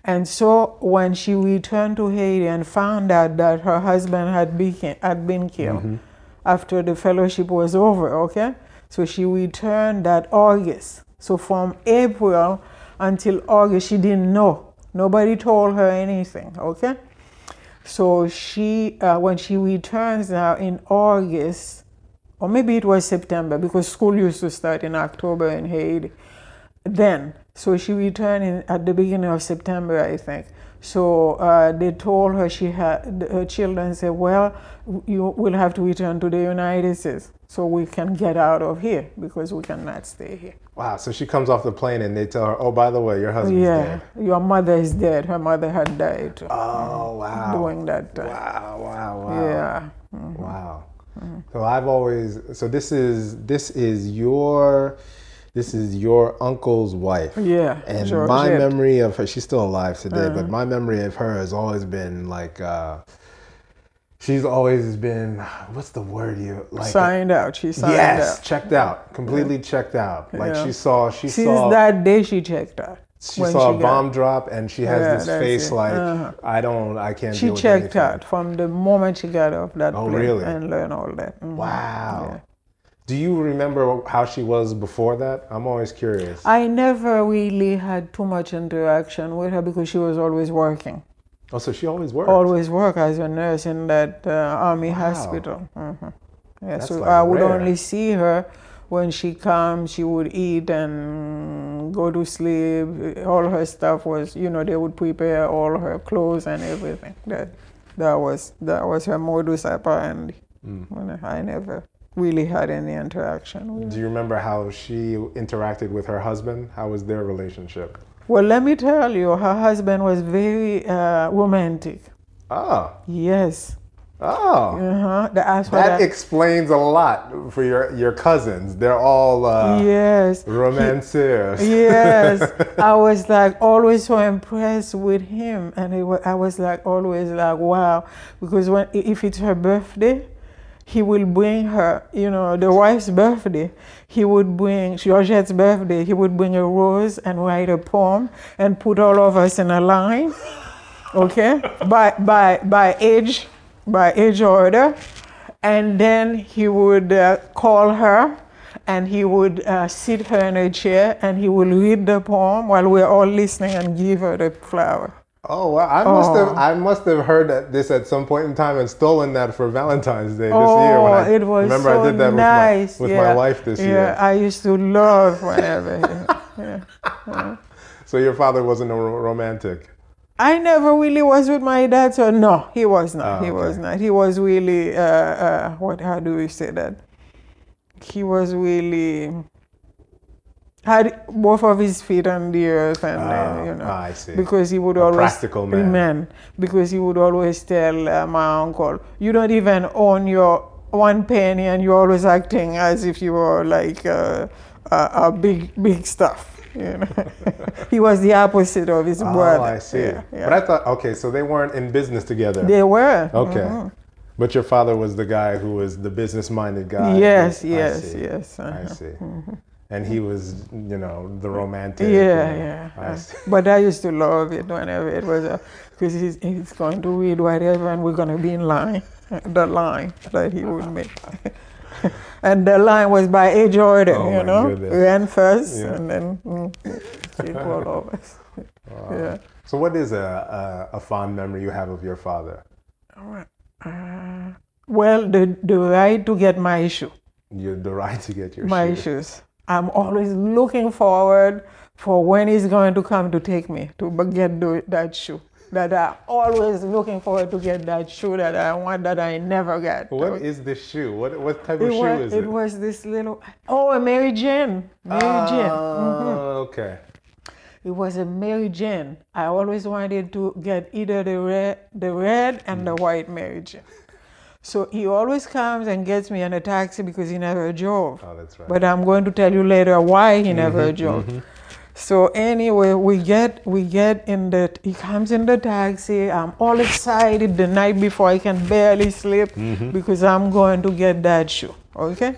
And so when she returned to Haiti and found out that her husband had been, had been killed after the fellowship was over, okay? So she returned that August. So from April until August, she didn't know. Nobody told her anything, okay? So she, uh, when she returns now in August, or maybe it was September because school used to start in October in Haiti. Then, so she returned in, at the beginning of September, I think. So uh, they told her she had her children said, "Well, you will have to return to the United States so we can get out of here because we cannot stay here." Wow. So she comes off the plane and they tell her, "Oh, by the way, your husband's yeah, dead." your mother is dead. Her mother had died Oh, wow. during that time. Wow. Wow. Wow. Yeah. Wow. Mm-hmm. So I've always so this is this is your this is your uncle's wife. Yeah, And Georgette. my memory of her, she's still alive today, Uh-huh. but my memory of her has always been like uh she's always been what's the word you like signed out. She signed out Yes, out. checked out. Completely checked out. Like Yeah. she saw she Since saw that day, she checked out. she saw she a got- bomb drop and she has Yeah, this face it. like Uh-huh. I don't I can't She deal with checked out from the moment she got off that Oh, plane really? and learned all that. Mhm. Wow. Yeah. Do you remember how she was before that? I'm always curious. I never really had too much interaction with her because she was always working. Oh, so she always worked. Always work as a nurse in that uh, army hospital. hmm Yeah, That's so like I would rare. only see her when she comes. She would eat and go to sleep. All her stuff was, you know, they would prepare all her clothes and everything. That that was that was her modus operandi. Mm. I never really had any interaction with. her. Do you remember how she interacted with her husband? How was their relationship? Well, let me tell you, her husband was very uh, romantic. Oh, Yes. oh. Uh-huh. What That explains a lot for your, your cousins. They're all uh, yes. romancers. yes. I was like always so impressed with him, and it wa- I was like always like wow, because when if it's her birthday, he will bring her, you know, the wife's birthday. He would bring Georgette's birthday. He would bring a rose and write a poem and put all of us in a line. Okay, by by by age, by age order, and then he would uh, call her and he would uh, sit her in a chair and he would read the poem while we're all listening and give her the flower. Oh, well, I must Oh. have I must have heard this at some point in time and stolen that for Valentine's Day this year. When Oh, I it was remember so I did that nice. with, my, with yeah. my wife this yeah, year. I used to love whenever. yeah. So your father wasn't a ro- romantic. I never really was with my dad, so no, he was not. Oh, he was not. He was really uh, uh, what? How do we say that? He was really had both of his feet on the earth, and uh, you know, I see. because he would A always practical man. because he would always tell uh, my uncle, "You don't even own your one penny, and you're always acting as if you were like uh, a, a big, big stuff." You know, he was the opposite of his brother. Oh, I see. Yeah, yeah. But I thought, okay, so they weren't in business together. They were. okay. Mhm. But your father was the guy who was the business-minded guy. Yes, I yes, see. yes. I uh-huh. see. And he was, you know, the romantic. Yeah, you know, yeah. Uh. But I used to love it whenever it was because he's, he's going to read whatever, and we're going to be in line, the line that he would make. and the line was by A. Jordan, Oh, you know, goodness. ran first, Yeah. and then mm, she all over. Yeah. So, what is a, a, a fond memory you have of your father? Uh, well, the the right to get my shoe. You the right to get your my shoe. shoes. I'm always looking forward for when he's going to come to take me to get the, that shoe. That I'm always looking forward to get that shoe that I want that I never got. What is this shoe? What what type of shoe was, is it it? was this little oh a Mary Jane. Mary ah, Jane. Oh, okay. It was a Mary Jane. I always wanted to get either the red, the red and the white Mary Jane. So he always comes and gets me in a taxi because he never drove. Oh, that's right. But I'm going to tell you later why he mm-hmm. never mm-hmm. drove. So anyway, we get we get in the he comes in the taxi. I'm all excited the night before I can barely sleep mm-hmm. because I'm going to get that shoe. Okay.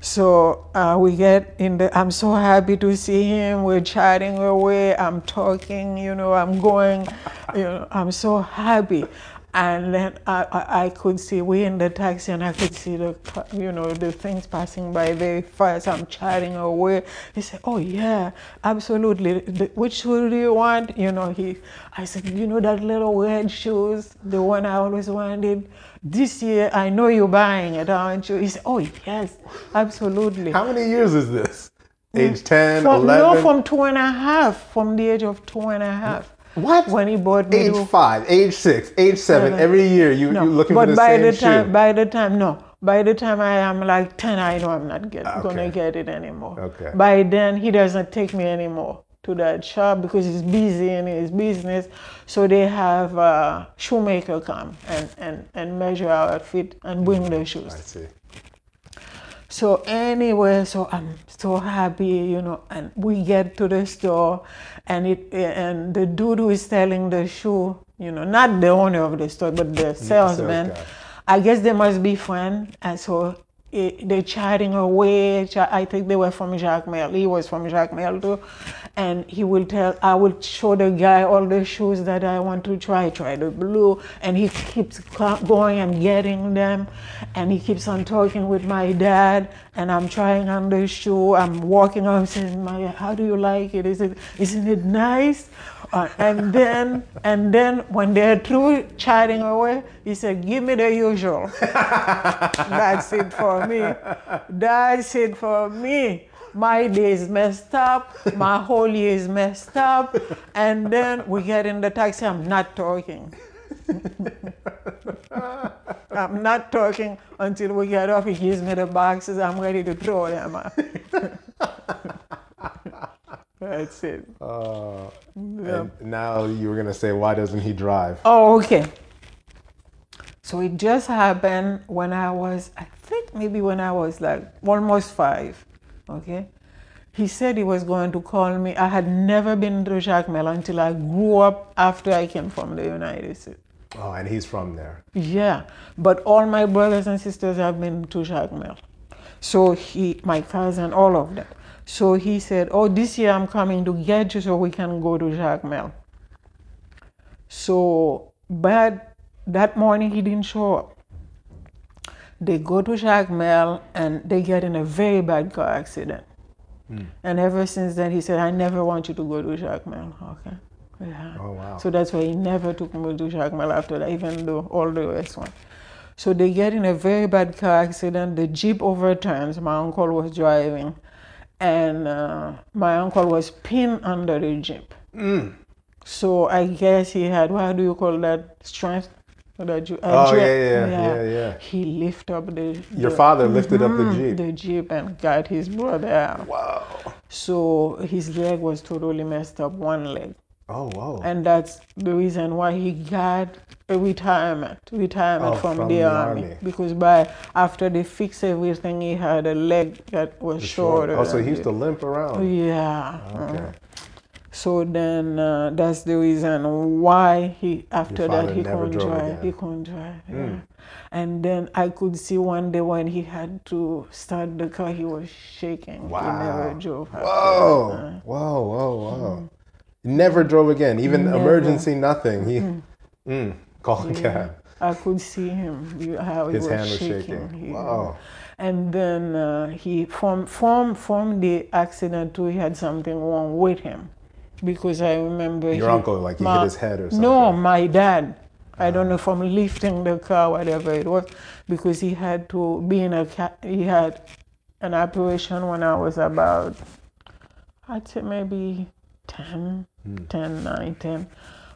So uh, we get in the. I'm so happy to see him. We're chatting away. I'm talking. You know, I'm going. You know, I'm so happy. And then I, I, I could see we in the taxi, and I could see the you know the things passing by very fast. I'm chatting away. He said, "Oh yeah, absolutely. The, which shoe do you want?" You know, he. I said, "You know that little red shoes, the one I always wanted." This year, I know you're buying it, aren't you? He said, "Oh yes, absolutely." How many years is this? Mm. Age 10, From, 11? no, from two and a half, from the age of two and a half. What? When he bought me age 5, age 6, age 7, Seven. every year you, no. you're looking but for the by same the shoe. time, by the time, no. By the time I am like 10, I know I'm not get, Okay. gonna get it anymore. Okay. By then, he doesn't take me anymore to that shop because he's busy in his business. So they have a shoemaker come and, and, and measure our feet and bring the shoes. I see. So anyway, so I'm so happy, you know, and we get to the store and it and the dude who is selling the shoe, you know, not the owner of the store, but the salesman. guy. I guess they must be friends, and so it, they're chatting away. I think they were from Jacmel. He was from Jacmel too, and he will tell. I will show the guy all the shoes that I want to try. Try the blue, and he keeps going and getting them, and he keeps on talking with my dad. And I'm trying on the shoe. I'm walking on saying, "My, how do you like it? Is it isn't it nice?" Uh, and then and then when they're through chatting away, he said, "Give me the usual." That's it for me. That's it for me. My day is messed up. My whole year is messed up. And then we get in the taxi. I'm not talking. I'm not talking until we get off. He gives me the boxes. I'm ready to throw them out. That's it. Uh, Yeah. now you were going to say, why doesn't he drive? Oh, okay. So it just happened when I was, I think maybe when I was like almost five. Okay. He said he was going to call me. I had never been to Jacmel until I grew up after I came from the United States. Oh, and he's from there. Yeah, but all my brothers and sisters have been to Jacmel. So he, my cousin, all of them. So he said, "Oh, this year I'm coming to get you so we can go to Jacmel." So, but that morning he didn't show up. They go to Jacmel and they get in a very bad car accident. Hmm. And ever since then, he said, I never want you to go to Jacmel. Okay. Yeah. Oh, wow. So that's why he never took me to Jacmel after that, even though all the rest went. So they get in a very bad car accident. The Jeep overturns. My uncle was driving, and uh, my uncle was pinned under the Jeep. Mm. So I guess he had, what do you call that, strength? That you, Oh, yeah, yeah, yeah, yeah. He lifted up the. Your the- father lifted up the Mhm, Jeep. The Jeep and got his brother out. Wow. So his leg was totally messed up, one leg. Oh, wow. And that's the reason why he got a retirement, retirement Oh, from, from the, the army. army. Because by after they fixed everything, he had a leg that was shorter. Oh, so he used to limp around. Yeah. Okay. uh, So then uh, that's the reason why he after that he couldn't drive. again. He couldn't drive. Yeah. And then I could see one day when he had to start the car, he was shaking. He never drove. Whoa. that. Whoa, whoa, whoa. Never drove again. Even Never. emergency, nothing. He mm, called a cab. I could see him how he His was hand was shaking. shaking. He- Wow. And then uh, he from from from the accident too, he had something wrong with him, because I remember Your he- uncle, like he hit his head or something? No, my dad. I don't know from lifting the car, whatever it was, because he had to be in a he had an operation when I was about I'd say maybe 10, Hmm. 10, 9, 10,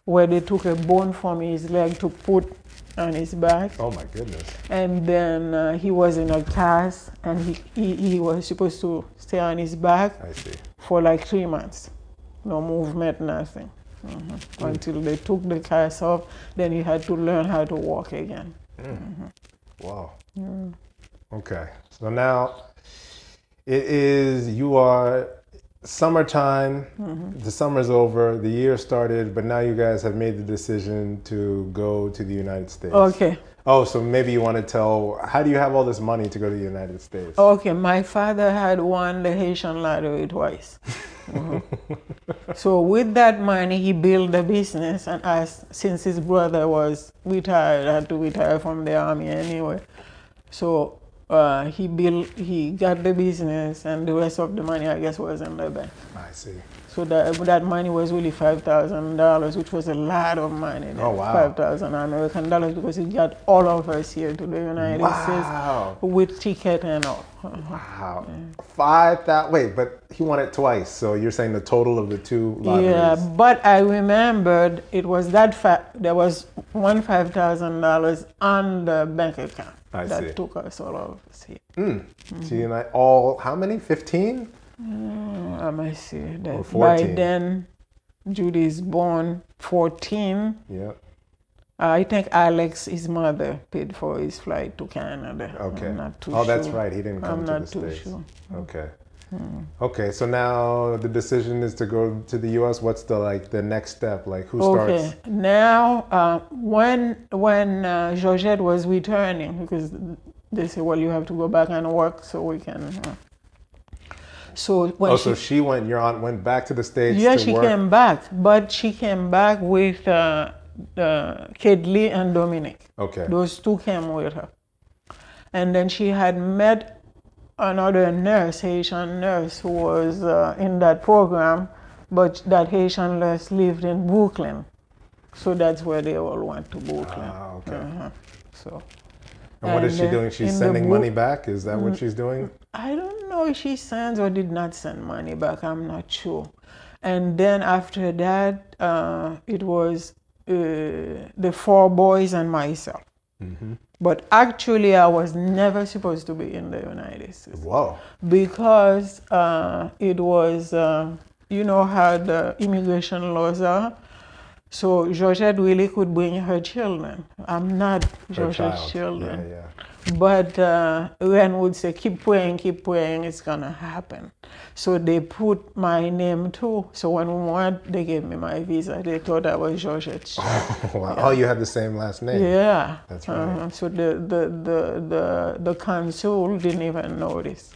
where they took a bone from his leg to put on his back. Oh my goodness. And then uh, he was in a cast and he, he, he was supposed to stay on his back I see. for like three months. No movement, nothing. Mhm. Until they took the cast off, then he had to learn how to walk again. Mm. Mm-hmm. Wow. Okay. So now it is, you are summertime, mm-hmm. the summer's over, the year started, but now you guys have made the decision to go to the United States. Okay. Oh, so maybe you want to tell, how do you have all this money to go to the United States? Okay, my father had won the Haitian lottery twice. Mhm. so with that money, he built a business, and as since his brother was retired, had to retire from the army anyway. So uh, he built, he got the business, and the rest of the money, I guess, was in the bank. I see. So that that money was really five thousand dollars, which was a lot of money. Oh, wow. Five thousand American dollars because he got all of us here to the United Wow. States with ticket and all. Wow. Five thousand. Wait, but he won it twice. So you're saying the total of the two lotteries? Yeah, but I remembered it was that fa- there was one five thousand dollars on the bank account I that see. took us all of us here. She and I all, how many? 15? I might see that by then Judy is born fourteen. Yeah. I think Alex, his mother, paid for his flight to Canada. Okay. I'm not too oh, that's right. He didn't come I'm to not the too States. sure. Okay. Okay, so now the decision is to go to the U.S. What's the like the next step? Like who Okay. starts? Now, uh, when when uh, Georgette was returning, because they say, well, you have to go back and work so we can. Uh, so when Oh, she, so she went. Your aunt went back to the states. yeah, she work? came back, but she came back with uh, uh, Kedley and Dominic. Okay. Those two came with her. And then she had met another nurse, Haitian nurse, who was uh, in that program, but that Haitian nurse lived in Brooklyn. So that's where they all went to Brooklyn. Ah, okay. Uh-huh. So And what is and, she uh, doing? She's sending money back. Is that what she's doing? I don't know if she sends or did not send money back. I'm not sure. And then after that, uh, it was uh, the four boys and myself. But actually, I was never supposed to be in the United States Whoa. because uh, it was, uh, you know, how the immigration laws are. So Georgette really could bring her children. I'm not Her Georgette's child. children. Yeah, yeah. But uh, Ren would say, keep praying, keep praying, it's gonna happen. So they put my name too. So when we went, they gave me my visa. They thought I was Georgette. Wow. Oh, you have the same last name. yeah. That's right. Uh-huh. So the, the, the, the, the consul didn't even notice.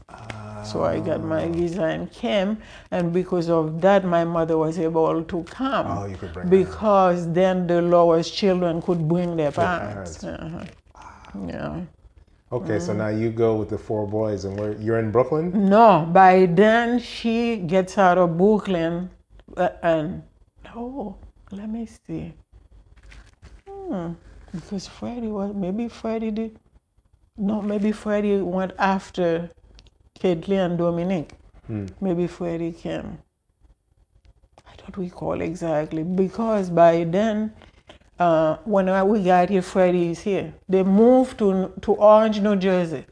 So I got my Ah. visa and came, and because of that, my mother was able to come. Oh, you could bring. Because then the lowest children could bring their parents. parents. Uh-huh. Yeah. Okay, so Mm. now you go with the four boys, and where you're in Brooklyn. No, by then she gets out of Brooklyn, uh, and oh, let me see. Hmm, because Freddie was maybe Freddie did. No, maybe Freddie went after Caitlin and Dominic. Maybe Freddie came. I don't recall exactly because by then, uh, when I- we got here, Freddie is here. They moved to to Orange, New Jersey,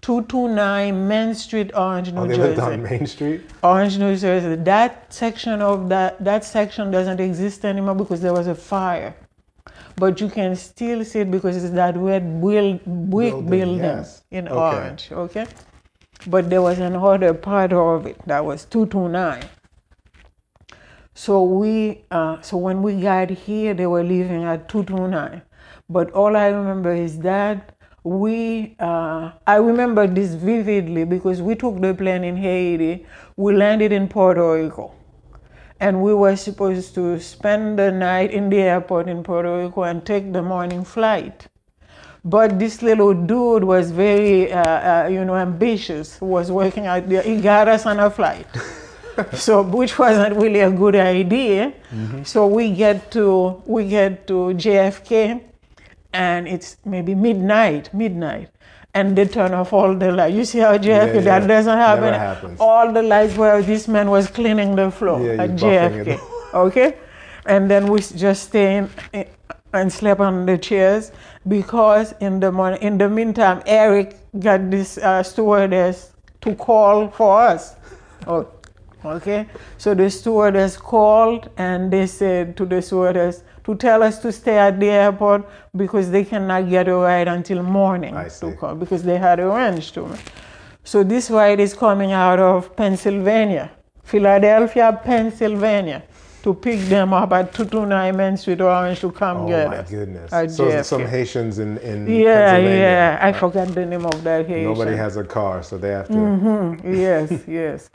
two two nine Main Street, Orange, New Oh, they Jersey. lived on Main Street. Orange, New Jersey. That section of that that section doesn't exist anymore because there was a fire. But you can still see it because it's that red build, brick Building, building yes. in Okay. Orange. Okay. But there was another part of it that was two two nine. So we, uh, so when we got here, they were living at two two nine. But all I remember is that we, uh, I remember this vividly because we took the plane in Haiti. We landed in Puerto Rico, and we were supposed to spend the night in the airport in Puerto Rico and take the morning flight. But this little dude was very, uh, uh, you know, ambitious. Was working out there. He got us on a flight, so which wasn't really a good idea. So we get to we get to JFK, and it's maybe midnight, midnight, and they turn off all the lights. You see how JFK Yeah, yeah. that doesn't happen. All the lights where this man was cleaning the floor Yeah, at JFK. okay, and then we just stay in, in and slept on the chairs because in the morning, in the meantime, Eric got this uh, stewardess to call for us. Oh, okay. So the stewardess called and they said to the stewardess to tell us to stay at the airport because they cannot get a ride until morning I to see. come because they had arranged to me. So this ride is coming out of Pennsylvania, Philadelphia, Pennsylvania, to pick them up at 229 Main Street Orange to come get Oh my goodness! So some Haitians in in Yeah, Pennsylvania. yeah. I forgot the name of that Haitian. Nobody has a car, so they have to. Mm-hmm. yes, yes.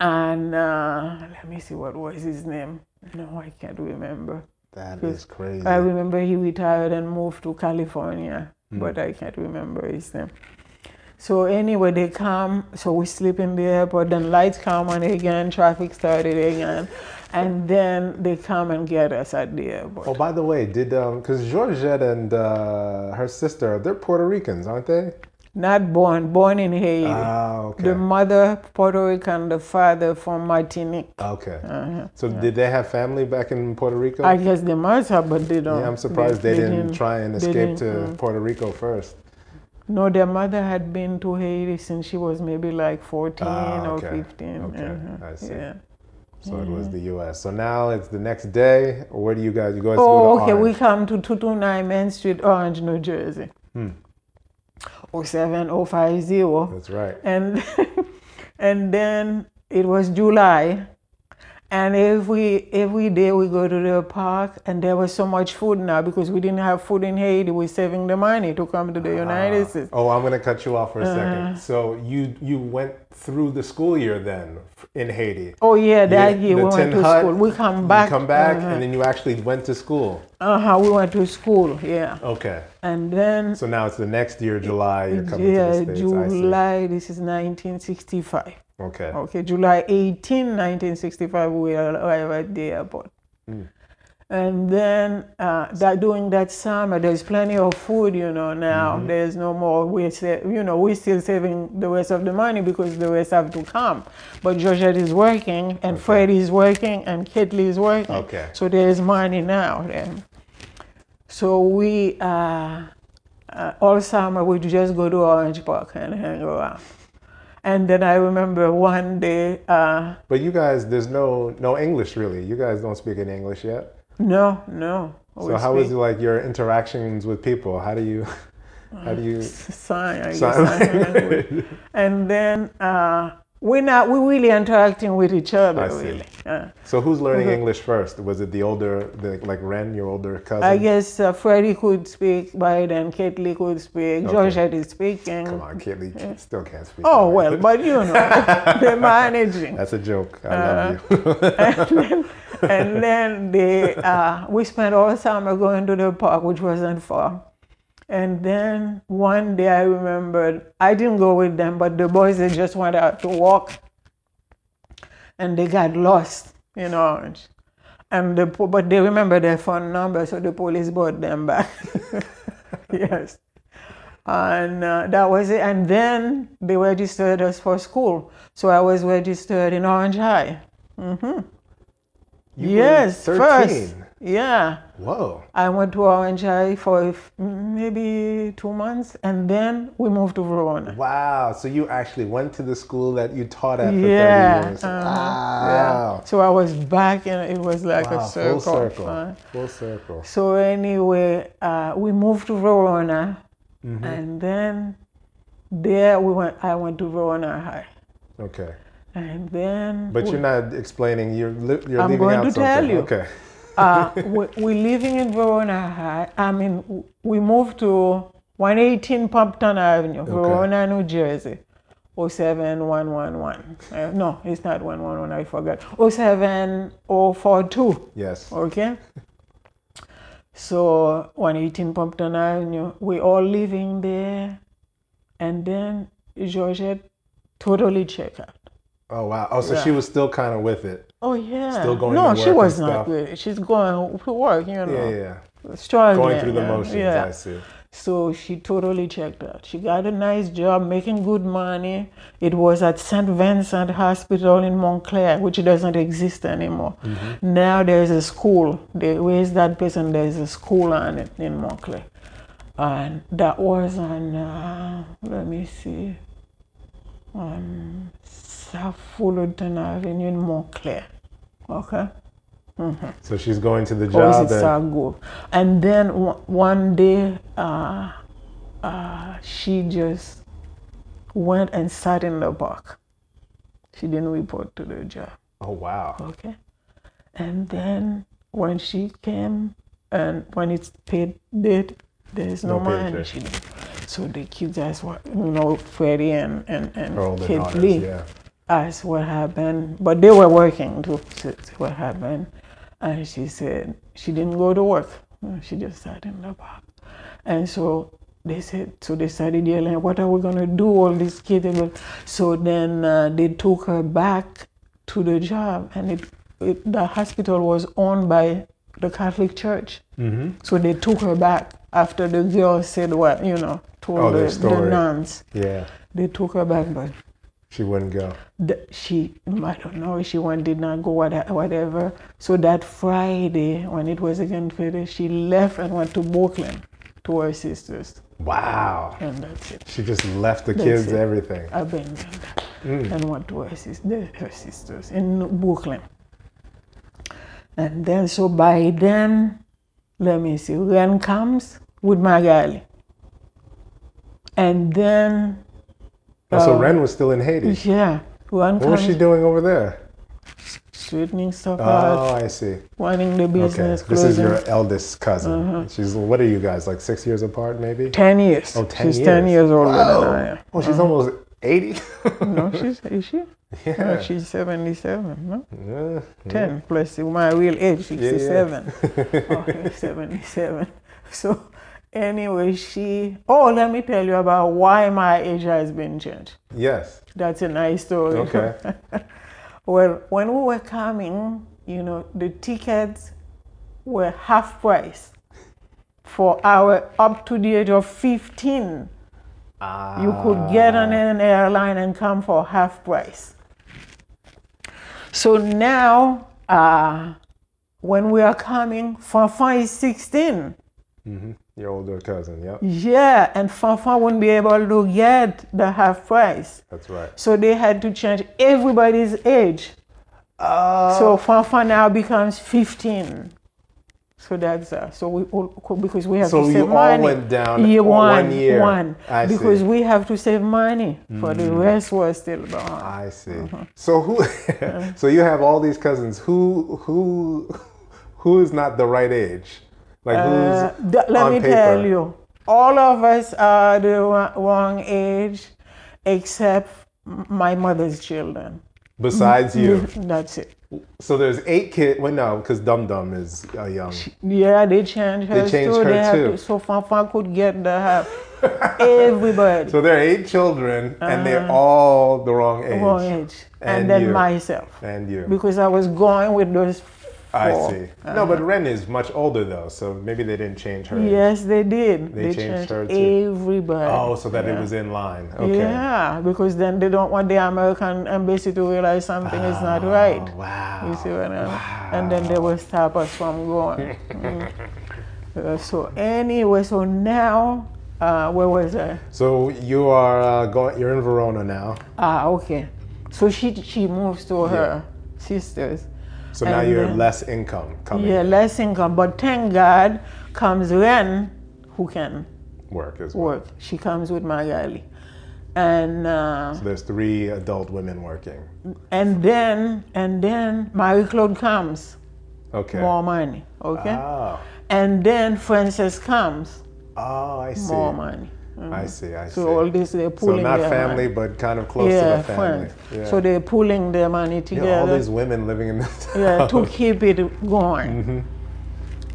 And uh, let me see what was his name. No, I can't remember. That is crazy. I remember he retired and moved to California, Hmm. but I can't remember his name. So anyway, they come. So we sleep in the airport. Then lights come on again. Traffic started again, and then they come and get us at the airport. Oh, by the way, did um, because Georgette and uh, her sister, they're Puerto Ricans, aren't they? Not born, born in Haiti. Ah, okay. The mother Puerto Rican, the father from Martinique. okay. So did they have family back in Puerto Rico? Uh-huh. I guess they must have, but they don't. yeah, I'm surprised they, didn't, try and escape to mm. Puerto Rico first. No, their mother had been to Haiti since she was maybe like 14 Ah, or 15. Okay, uh-huh, I see. Yeah. So it was the U.S. So now it's the next day. Where do you guys? You guys Oh, go to okay. We come to 229 Main Street, Orange, New Jersey. Hmm. 07050. That's right. and and then it was July, and every every day we go to the park, and there was so much food now because we didn't have food in Haiti. We're saving the money to come to the United States. Oh, I'm gonna cut you off for a second. So you you went through the school year then in Haiti. Oh yeah, that You- year we went to hut, school. We come back. You come back, Uh-huh. and then you actually went to school. uh-huh, we went to school. Yeah, Okay. and then So now it's the next year, July. You're coming yeah, to the states. July. This is 1965. Okay. Okay, July 18, 1965, we arrived at the airport. Hmm. And then uh, that during that summer, there's plenty of food, you know. Now Mm-hmm. there's no more. We sa- you know, we're still saving the rest of the money because the rest have to come. But Georgette is working, and Freddie is working, and Katley is working. Okay. So there is money now. Then. So we uh, uh, all summer we just go to Orange Park and hang around. And then I remember one day, uh, But you guys, there's no no English really. You guys don't speak in English yet. no, no. So how was like your interactions with people? How do you how do you sign, I guess, Sign sign. And then uh, we're not, we're really interacting with each other, I see. really. Uh, So who's learning English first? Was it the older, the, like Ren, your older cousin? I guess uh, Freddie could speak by then, Katley could speak, Georgette is speaking. Come on, Kaylee still can't speak. Oh, right? well, but you know, they're managing. That's a joke. I Uh, love you. and then, and then they, uh, we spent all summer going to the park, which wasn't far. And then one day I remembered I didn't go with them, but the boys they just went out to walk and they got lost in Orange. And the but they remember their phone number, so the police brought them back. yes. And uh, that was it. And then they registered us for school. So I was registered in Orange High. Were yes, 13. first. Yeah. Whoa. I went to Orange High for maybe two months, and then we moved to Verona. Wow. So you actually went to the school that you taught at for Yeah, 30 years. uh-huh, Wow. So I was back, and it was like Wow, a circle. full circle. uh, full circle. so anyway, uh, we moved to Verona, Mm-hmm. and then there we went. I went to Verona High, Okay. and then But we, you're not explaining. You're li- you're I'm leaving going to tell something. you. Okay. Uh, we, we're living in Verona High. I mean, we moved to 118 Pompton Avenue, Verona, New Jersey. 07111. Uh, no, it's not 111, I forgot. 07042. Yes. Okay? So 118 Pompton Avenue, we all living there. And then Georgette totally checked out. Oh wow. Oh, so she was still kind of with it. Oh yeah. Still going no, she was not stuff. with. She's going to work, you know. Yeah, yeah. Struggling. Going through the motions. Yeah. I see. So she totally checked out. She got a nice job, making good money. It was at St. Vincent Hospital in Montclair, which doesn't exist anymore. Mm-hmm. Now there's a school. They raised that person. there's a school on it in Montclair. And that was on, uh, let me see, on South Fullerton Avenue in Montclair. Okay? So she's going to the job and And then one- one day, uh, uh, she just went and sat in the park. She didn't report to the job. oh wow. Okay. And then when she came, and when it's paid date, there's no, No money. So the kids asked what, you know, Freddie and and and Kid. Lee Yeah. Asked what happened, but they were working to see what happened. And she said she didn't go to work. She just sat in the park. And so they said, so they started yelling, what are we going to do? All these kids. So then uh, they took her back to the job. And it, it, the hospital was owned by the Catholic Church. Mm-hmm. So they took her back after the girl said what, you know, told Oh, the, the nuns. Yeah. They took her back, but She wouldn't go. the, she I don't know she went did not go what- whatever. So that Friday when it was again Friday, she left and went to Brooklyn to her sisters, Wow. and that's it. She just left the That's kids, it. everything. Abandoned Mm. and went to her, sis- the- her sisters in Brooklyn. And then so by then, let me see, Ren comes with Magali, and then Oh, so Ren was still in Haiti. yeah, Ren What was she doing over there? straightening stuff out. Oh, I see. running the business. Okay. This is your eldest cousin. Uh-huh. She's what are you guys like six years apart, maybe? 10 years. Oh, 10 she's 10 years older Wow. than I am. Oh, she's almost eighty. No, she's, is she? yeah. No, she's 77, no? yeah. 10 plus my real age, 67. okay, 77. So, anyway, she, oh, let me tell you about why my age has been changed. Yes. That's a nice story. Okay. well, when we were coming, you know, the tickets were half price for our up to the age of 15. Ah. You could get on an airline and come for half price. So now, uh, when we are coming, Fanfan is 16. Your older cousin. yeah. Yeah, and Fanfan wouldn't be able to get the half price. That's right. So they had to change everybody's age. Uh, So Fanfan now becomes 15. So that's uh, so we all because we have So to you save all money. went down year one, one year. one I because see. Mm. we have to save money for the rest was still behind. I see. Uh-huh. So who? so you have all these cousins. Who? Who? Who is not the right age? Like who's? Uh, th- let me paper? tell you, all of us are the wrong- age, except my mother's children. Besides you. That's it. So there's eight kids. Well, no, because Dum Dum is uh, young. Yeah, they changed her changed too. her they too. To, so Fanfan could get the help. Everybody. So there are eight children, and they're all the wrong age. Uh-huh. wrong age. And, And then you. myself. And you. Because I was going with those I see. No, but Ren is much older though, so maybe they didn't change her. Yes, they did. They They, changed changed, her too. everybody. Oh, so that it was in line. Okay. Yeah, because then they don't want the American embassy to realize something is not right. Oh, wow. You see what I mean? Wow. And then they will stop us from going. Mm. Uh, so anyway, so now, uh, where was I? So you are uh, going. You're in Verona now. Ah, okay. So she she moves to her sisters. So now And you have less income coming. Yeah, less income, but thank God comes Ren, who can Work as well. work. She comes with Magali, and uh, So there's three adult women working. and then and then Marie Claude comes, Okay. more money, okay, Oh. and then Frances comes, Oh, I see. more money. I see. I see. So all this they're So not family, money. but kind of close yeah, to the family. Yeah. So they're pulling their money together. Yeah, all these women living in this yeah, house. to keep it going. Mm-hmm.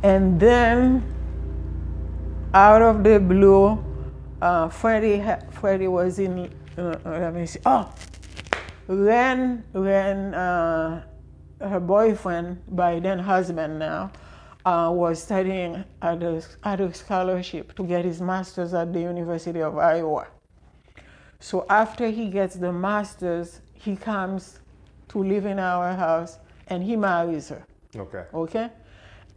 And then, out of the blue, uh, Freddie, Freddie was in. Uh, let me see. Oh, Ren, Ren, uh, her boyfriend, by then husband now, uh, was studying at a, at a scholarship to get his master's at the University of Iowa. So after he gets the master's, he comes to live in our house and he marries her. Okay. Okay?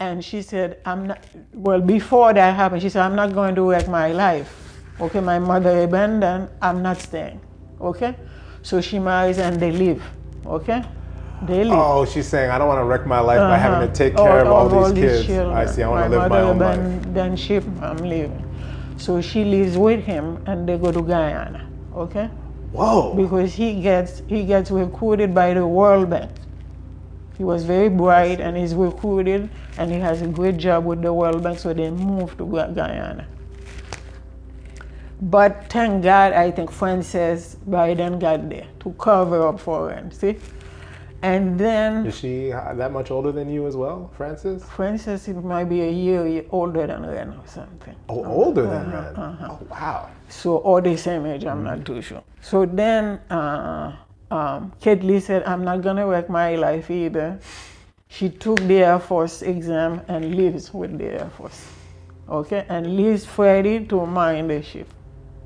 And she said, I'm not, well, before that happened, she said, I'm not going to wreck my life. Okay, my mother abandoned, I'm not staying. Okay? So she marries and they live. Okay? Live. Oh, she's saying I don't want to wreck my life by having to Uh-huh. take care of all, these kids. children. I see. I want to live my own life. abandoned ship, I'm leaving. So she lives with him and they go to Guyana. Okay? Whoa. because he gets he gets recruited by the World Bank. He was very bright and he's recruited and he has a great job with the World Bank, so they moved to Guyana. But thank God, I think Frances Biden got there to cover up for him. See, and then Is she uh, that much older than you as well, Francis? Frances it might be a year older than Ren or something. Oh, older than Uh-huh, Ren. Oh, wow. So, all the same age, I'm not too sure. So then, uh, um, Kate Lee said, I'm not gonna work my life either. She took the Air Force exam and lives with the Air Force. Okay, and leaves Freddie to mind the ship.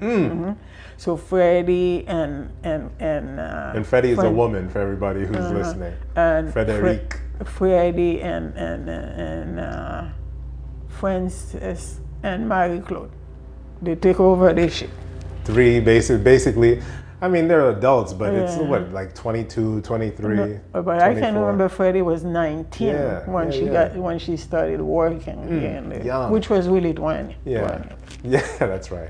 Mhm. So Freddie and and and uh, And Freddie is a woman for everybody who's listening. and Fre- Frederic. Freddie and and and uh, Francis and Marie Claude. They take over the ship. Three basic, basically. I mean, they're adults, but it's what, like 22, 23. But I can remember Freddie was 19 Yeah, when yeah, she yeah. got when she started working young. which was really 20. Yeah. 20. Yeah, that's right.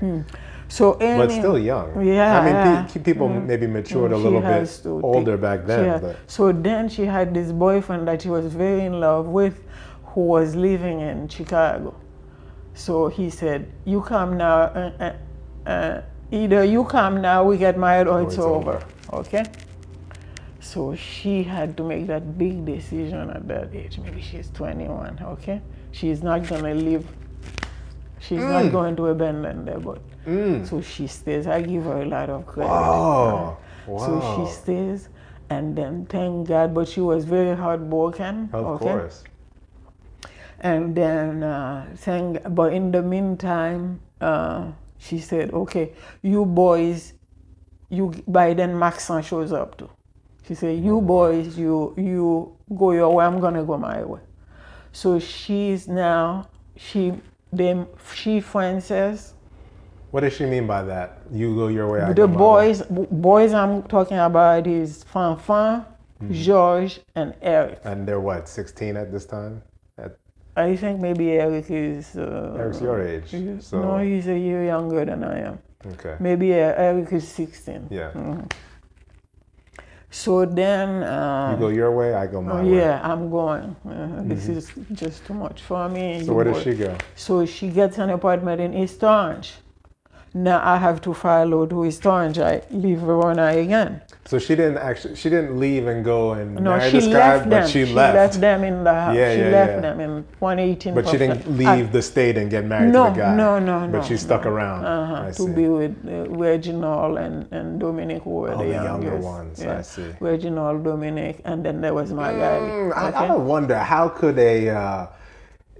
So But any- still young. Yeah, I mean, yeah. pe- people maybe matured a little bit older back then. But So then she had this boyfriend that she was very in love with, who was living in Chicago. So he said, "You come now. Uh, uh, uh, either you come now, we get married, or it's, it's over. over. Okay." So she had to make that big decision at that age. Maybe she's 21. Okay, she's not gonna live. She's Mm. not going to abandon the boat. So she stays. I give her a lot of credit. Oh, So she stays, and then thank God, but she was very heartbroken. of okay? course. And then uh, thank, but in the meantime, uh, she said, "Okay, you boys, you." By then, Maxon shows up too. She said, "You boys, you you go your way. I'm gonna go my way." So she's now she them she Frances What does she mean by that? You go your way. I The boys, boys I'm talking about is Fanfan, Mm-hmm. George, and Eric. And they're what, 16 at this time? At, I think maybe Eric is. Uh, Eric's your age. So, No, he's a year younger than I am. okay. Maybe uh, Eric is 16. Yeah. So then. Uh, You go your way, I go my oh, way. yeah, I'm going. Uh, This is just too much for me. Mm-hmm. So where does she go? So she gets an apartment in East Orange. Now I have to follow to East Orange. I leave Verona again. So she didn't actually. She didn't leave and go and No, marry she this guy, left but them. she, left. them in the house. Yeah, she yeah, left yeah. them in 118. But she didn't leave the state and get married no, to the guy. no, no, no. But she stuck no. around. Uh-huh, to be with uh, Reginald and, and Dominic, who were Oh, the, the younger ones, I see. Reginald, Dominic, and then there was Magali. Mm, I, okay? I wonder how could a uh,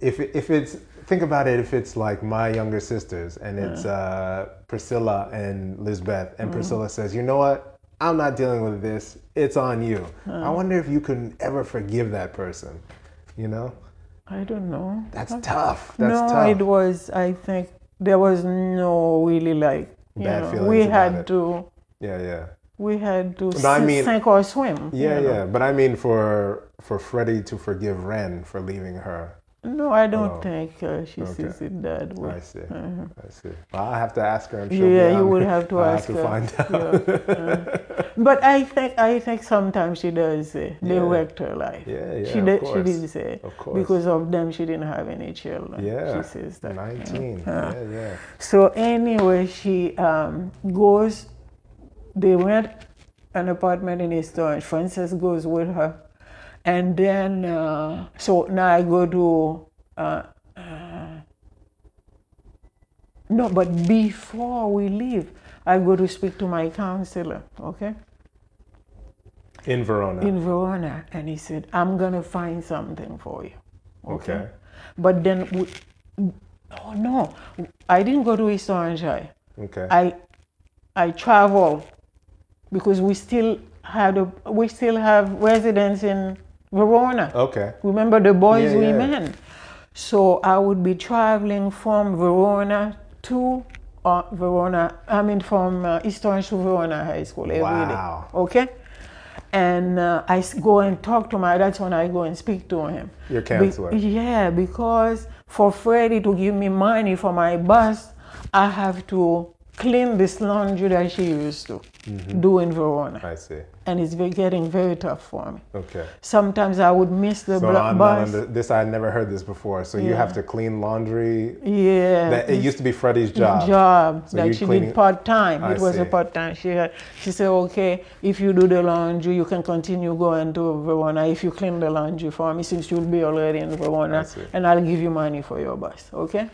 if if it's think about it if it's like my younger sisters and it's uh, Priscilla and Lisbeth and Priscilla says you know what I'm not dealing with this it's on you I wonder if you can ever forgive that person you know I don't know. that's tough that's no, tough it was. I think there was no really like. You Bad know, feelings we about had it. to. yeah yeah We had to No, I mean- sink or swim. you yeah know. yeah but I mean for for Freddie to forgive Ren for leaving her No, I don't Oh. think uh, she Okay. sees it that way. I see I see well, I have to ask her and she'll Yeah, you would have to ask have to her. find out Yeah, uh, but I think I think sometimes she does say they Yeah. wrecked her life. Yeah, yeah, She did. She did say Of course. because of them she didn't have any children. Yeah, she says that. 19. Yeah, yeah. So anyway, she um, goes. They rent an apartment in East Orange. Frances goes with her, and then uh, so now I go to. Uh, uh, no, but before we leave, I go to speak to my counselor. Okay In Verona. in Verona, and he said, "I'm gonna find something for you." okay. But then, we, oh no, I didn't go to East Orange High. Okay. I I travel because we still had a we still have residence in Verona. okay. Remember the boys Yeah, we yeah. men. So I would be traveling from Verona to uh, Verona. I mean from uh, East Orange to Verona High School every day. Wow. Okay. And uh, I go and talk to my. That's when I go and speak to him. Your Be- yeah, because for Freddie to give me money for my bus, I have to clean this laundry that she used to Mm-hmm. do in Verona, I see. and it's getting very tough for me. Okay. Sometimes I would miss the So bl- bus. under this. I never heard this before. So you have to clean laundry. yeah, That it used to be Freddie's job. job So that she cleaning- did part time. It was a part time. She had. She said, "Okay, if you do the laundry, you can continue going to Verona. If you clean the laundry for me, since you'll be already in Verona, see. and I'll give you money for your bus." Okay.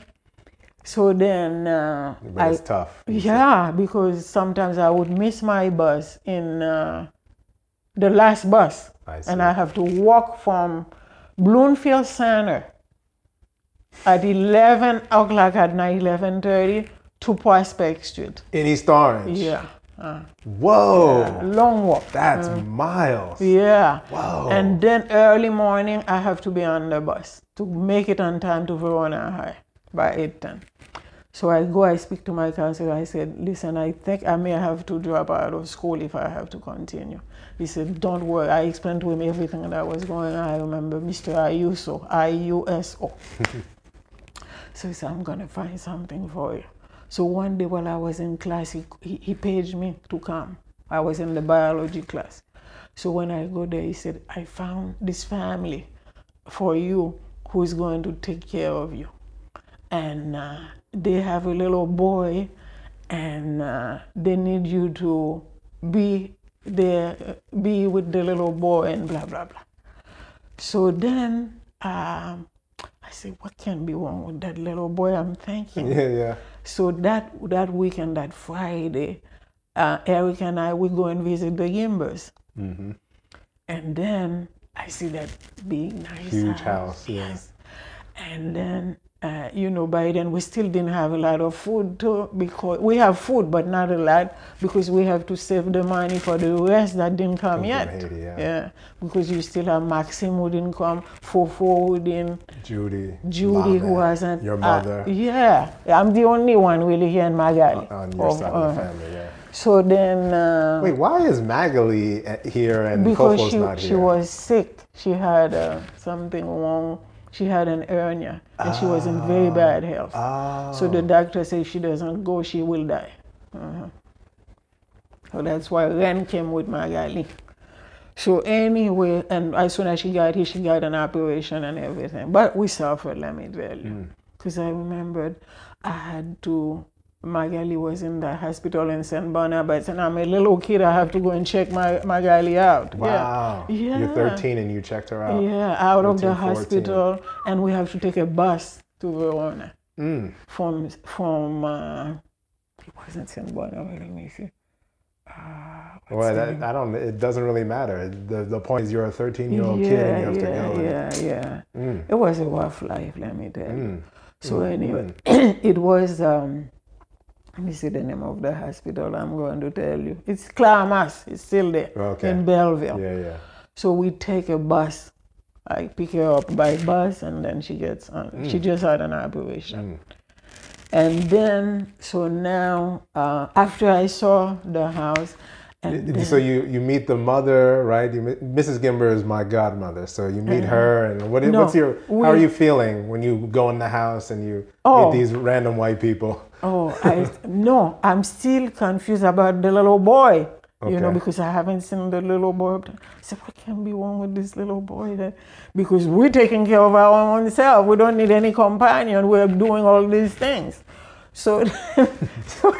So then uh, But I it's tough. yeah, because sometimes I would miss my bus in uh, the last bus, I and I have to walk from Bloomfield Center at 11 o'clock at night, 11:30 to Prospect Street. In East Orange. Yeah, uh, Whoa. long walk. That's miles. Yeah. Wow. And then early morning, I have to be on the bus to make it on time to Verona High by 8:10. So I go, I speak to my counselor. I said, listen, I think I may have to drop out of school if I have to continue. He said, don't worry. I explained to him everything that was going on. I remember Mr. Ayuso, I-U-S-O. so he said, I'm going to find something for you. So one day while I was in class, he, he, he paged me to come. I was in the biology class. So when I go there, he said, I found this family for you who is going to take care of you. And uh, they have a little boy, and uh, they need you to be there, be with the little boy, and blah, blah, blah. So then um, I said, What can be wrong with that little boy? I'm thinking. Yeah, yeah. So that that weekend, that Friday, uh, Eric and I we go and visit the Gimbers, Mm-hmm. and then I see that big nice Huge house, yeah. Yes, and then. Uh, you know, by then we still didn't have a lot of food too, because we have food, but not a lot because we have to save the money for the rest that didn't come From yet. Haiti, yeah. because you still have Maxime who didn't come, Fofo who didn't, Judy. Judy who hasn't. Your uh, mother. yeah, I'm the only one really here in Magali. on your of, side uh, of the family, yeah. So then, uh, Wait, why is Magali uh, here and because Fofo's she not here? Because she was sick, she had uh, something wrong. She had an hernia, and she was in very bad health. Oh. So the doctor said if she doesn't go, she will die. Uh-huh. So that's why Ren came with Magali. So anyway, and as soon as she got here, she got an operation and everything. But we suffered, let me tell you. Because I remembered I had to Magali was in the hospital in St. Barnabas, and I'm a little kid. I have to go and check my Magali out. Wow. Yeah. You're 13 and you checked her out. Yeah, out of the 14. hospital, and we have to take a bus to Verona Mm. from from. Uh, it wasn't St. Barnabas. Let me see. Uh, Well, that. I don't. It doesn't really matter. The the point is, you're a 13 year old kid and you have yeah, to go. and- yeah, yeah. Mm. It was a rough life, let me tell you. Mm. So anyway, it was. Um, let me see the name of the hospital. I'm going to tell you. It's Clara Maass. It's still there Okay. in Belleville. Yeah, yeah. So we take a bus. I pick her up by bus, and then she gets on. Mm. She just had an operation. And then, so now, uh, after I saw the house, and So you you meet the mother, right? You meet, Mrs. Gimber is my godmother. So you meet her, and what. No, what's your? How are you feeling when you go in the house and you Oh. meet these random white people? Oh, I no, I'm still confused about the little boy. You know, because I haven't seen the little boy. I said, what can be wrong with this little boy? That because we're taking care of our own self. We don't need any companion. We're doing all these things. So, so,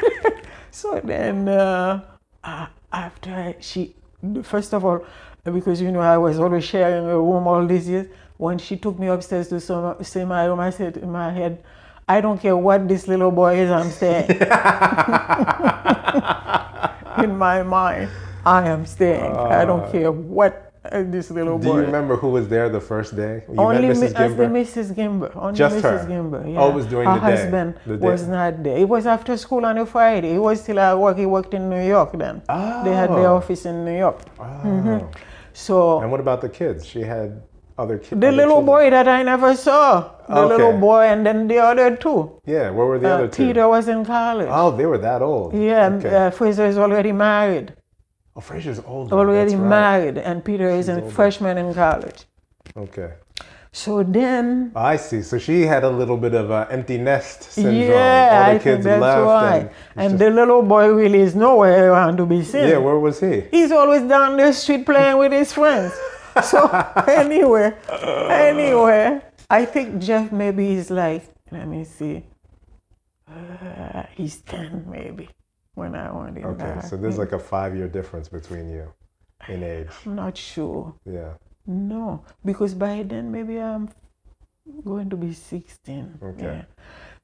so then uh, uh, after she, first of all, because you know I was always sharing a room all these years. When she took me upstairs to some, see my room, I said in my head, I don't care what this little boy is, I'm staying. in my mind, I am staying. I don't care what uh, this little boy. Do you remember who was there the first day? You Only met Mrs. as the Gimber. Mrs. Gimber. Only Just Mrs. her? Gimber. Yeah. Oh, it was during Her the day, husband the day. was not there. It was after school on a Friday. He was still at work. He worked in New York then. They had their Oh. office in New York. Oh. So And what about the kids? She had other kids. the little boy that I never saw, the little boy, and then the other two. Yeah, where were the Uh, other two? Peter was in college. Oh, they were that old. Yeah, Okay. uh, Fraser is already married. oh, Fraser's older. Already right. married, and Peter is a older. freshman in college. Okay. So then, I see. So she had a little bit of an empty nest syndrome. yeah, All the I think that's left. why. And, And, the little boy really is nowhere around to be seen. yeah, where was he? He's always down the street playing with his friends. So anyway, anyway, I think Jeff maybe is like, let me see, uh, he's ten maybe when I want him Okay, back. so there's like a five year difference between you in age. I'm not sure. Yeah. No, because by then maybe I'm going to be 16. Okay. Yeah.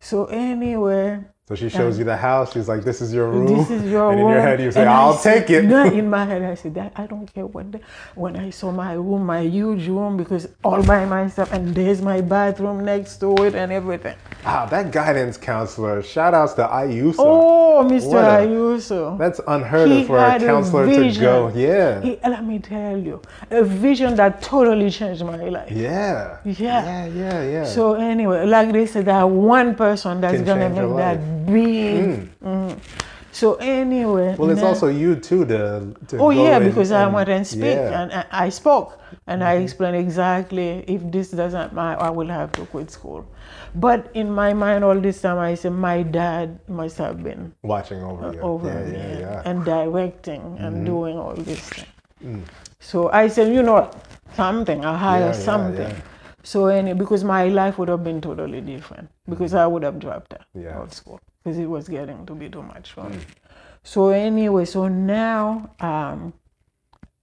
So anyway, So she shows you the house. She's like, "This is your room." this is your and room. in your head, you say, And "I'll said- take it." No, in my head, I said that I don't care what. The, when I saw my room, my huge room, because all by myself, and there's my bathroom next to it and everything. Ah, that guidance counselor. Shout outs to Ayuso. Oh, Mr. What a- Ayuso. That's unheard He of for a had a counselor to go. Yeah. He, let me tell you, a vision that totally changed my life. yeah. Yeah. Yeah. Yeah. Yeah. So anyway, like they said, that one person that's Can gonna make that big. Mhm. So anyway. well, it's now- also you too to. to Oh yeah, and- because I went and speak yeah. Mm-hmm. and I, I spoke and I explained exactly if this doesn't matter, I will have to quit school. But in my mind, all this time, I said my dad must have been watching over you. over yeah, me yeah, and, yeah. Mm-hmm. and directing and doing all this thing. Mm. So I said, you know, something, I hire something. So any because my life would have been totally different because I would have dropped out Yeah. Mm. of school because it was getting to be too much for me. So anyway, so now, um,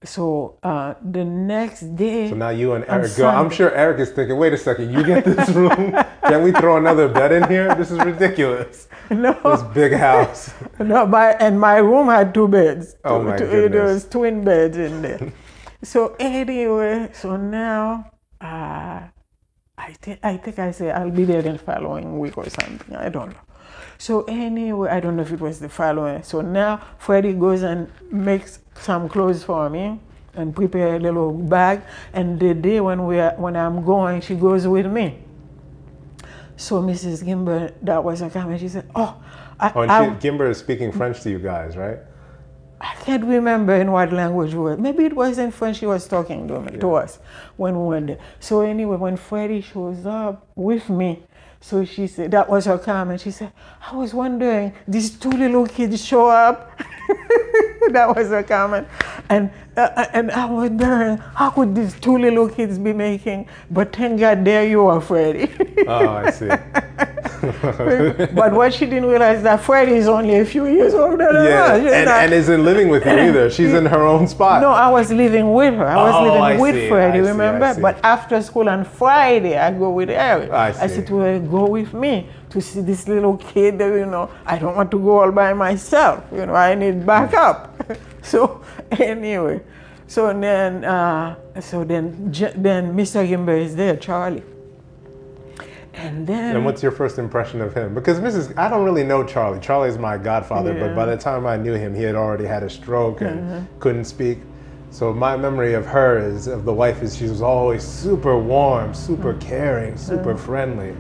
so uh, the next day, So now you and Eric go. I'm sure Eric is thinking, wait a second, you get this room? Can we throw another bed in here? This is ridiculous. no, This big house. no, my and my room had two beds. Oh, Two- my two- It was twin beds in there. so anyway, so now, uh, I think I think I said I'll be there the following week or something. I don't know. So anyway, I don't know if it was the following. So now Freddie goes and makes some clothes for me and prepare a little bag. And the day when we are, when I'm going, she goes with me. So Mrs. Gimber, that was her comment. She said, "Oh, I, Oh, and I, she, Gimber is speaking French to you guys, right? I can't remember in what language we were. Maybe it was in French she was talking to, me, to us when we went there. So anyway, when Freddie shows up with me, so she said, that was her comment. She said, I was wondering, these two little kids show up. that was her comment. And, uh, and I was wondering, how could these two little kids be making, but thank God there you are, Freddie. Oh, I see. but what she didn't realize is that Freddie is only a few years older than Yeah, and, and isn't living with you either. She's in her own spot. No, I was living with her. I was Oh, living I with see, Freddie, I remember? see. But after school on Friday, I go with Eric. I see. said to her, go with me to see this little kid. You know, I don't want to go all by myself. You know, I need backup. so anyway, so then, uh, so then, then Mr. Gimber is there, Charlie. And then And what's your first impression of him? Because Mrs. I don't really know Charlie. Charlie's my godfather, but by the time I knew him, he had already had a stroke and Mm-hmm. couldn't speak. So my memory of her is of the wife is she was always super warm, super Mm-hmm. caring, super friendly.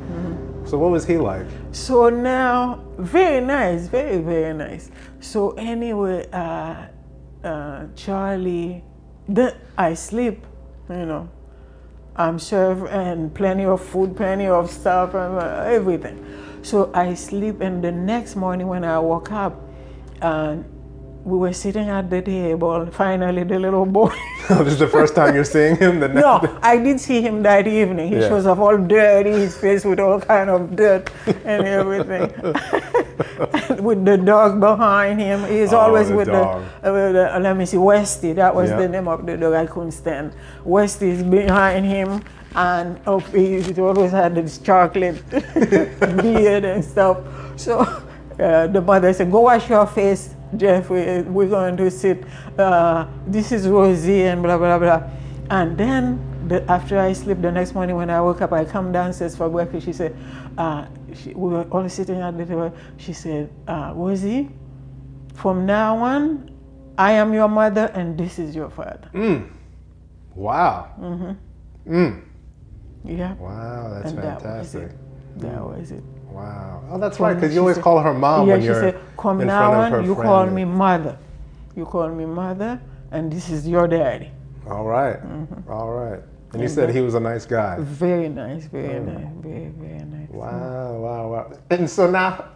So what was he like? So now, very nice, very, very nice. So anyway, uh, uh, Charlie, then I sleep, you know. I'm served and plenty of food, plenty of stuff, and uh, everything. So I sleep, and the next morning when I woke up, uh, we were sitting at the table. Finally, the little boy. this is the first time you're seeing him. The No, I did see him that evening. He Yeah. shows up all dirty, his face with all kind of dirt and everything. with the dog behind him. He's Oh, always the with. The, uh, with the, uh, let me see, Westy. That was Yeah. the name of the dog I couldn't stand. Westy is behind him and oh, he he always had this chocolate beard and stuff. So uh, the mother said, go wash your face, Jeff. We, we're going to sit. Uh, this is Rosie and blah, blah, blah. And then the, after I sleep the next morning when I woke up, I come downstairs for breakfast. She said, uh, she, we were all sitting at the table. She said, uh, Rosie, from now on, I am your mother and this is your father. Wow. Yeah. Wow, that's and that was fantastic. it. That was it. Wow. Oh, that's right, because you always said- call her mom yeah, when you're said, come in now front of her on, you friend. call me mother. You call me mother, and this is your daddy. All right. Mm-hmm. All right. And you said he was a nice guy. Very nice, very nice, very, very nice. Wow, wow, wow. And so now,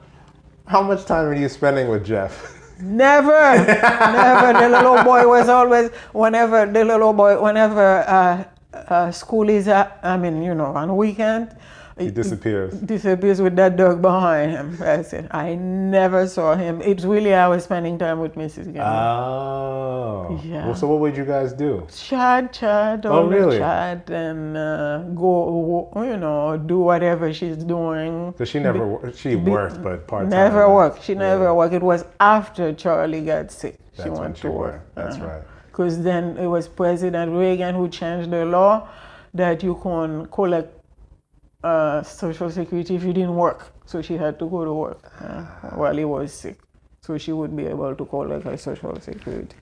how much time are you spending with Jeff? Never, never. The little boy was always, whenever the little boy, whenever uh, uh, school is, at, I mean, you know, on weekend, He disappears. disappears with that dog behind him. That's it. I never saw him. It's really I was spending time with Mrs. Gilmore. Oh. Yeah. Well, so what would you guys do? chat, chat, Oh, all really? chat, and uh, go, you know, do whatever she's doing. So she never, wor- she worked, but part time. Never worked. She never worked. It was after Charlie got sick. She That's when went she to work. worked. That's right. Because then it was President Reagan who changed the law that you can collect uh, Social Security if you didn't work. So she had to go to work uh, while he was sick. So she would be able to collect her Social Security.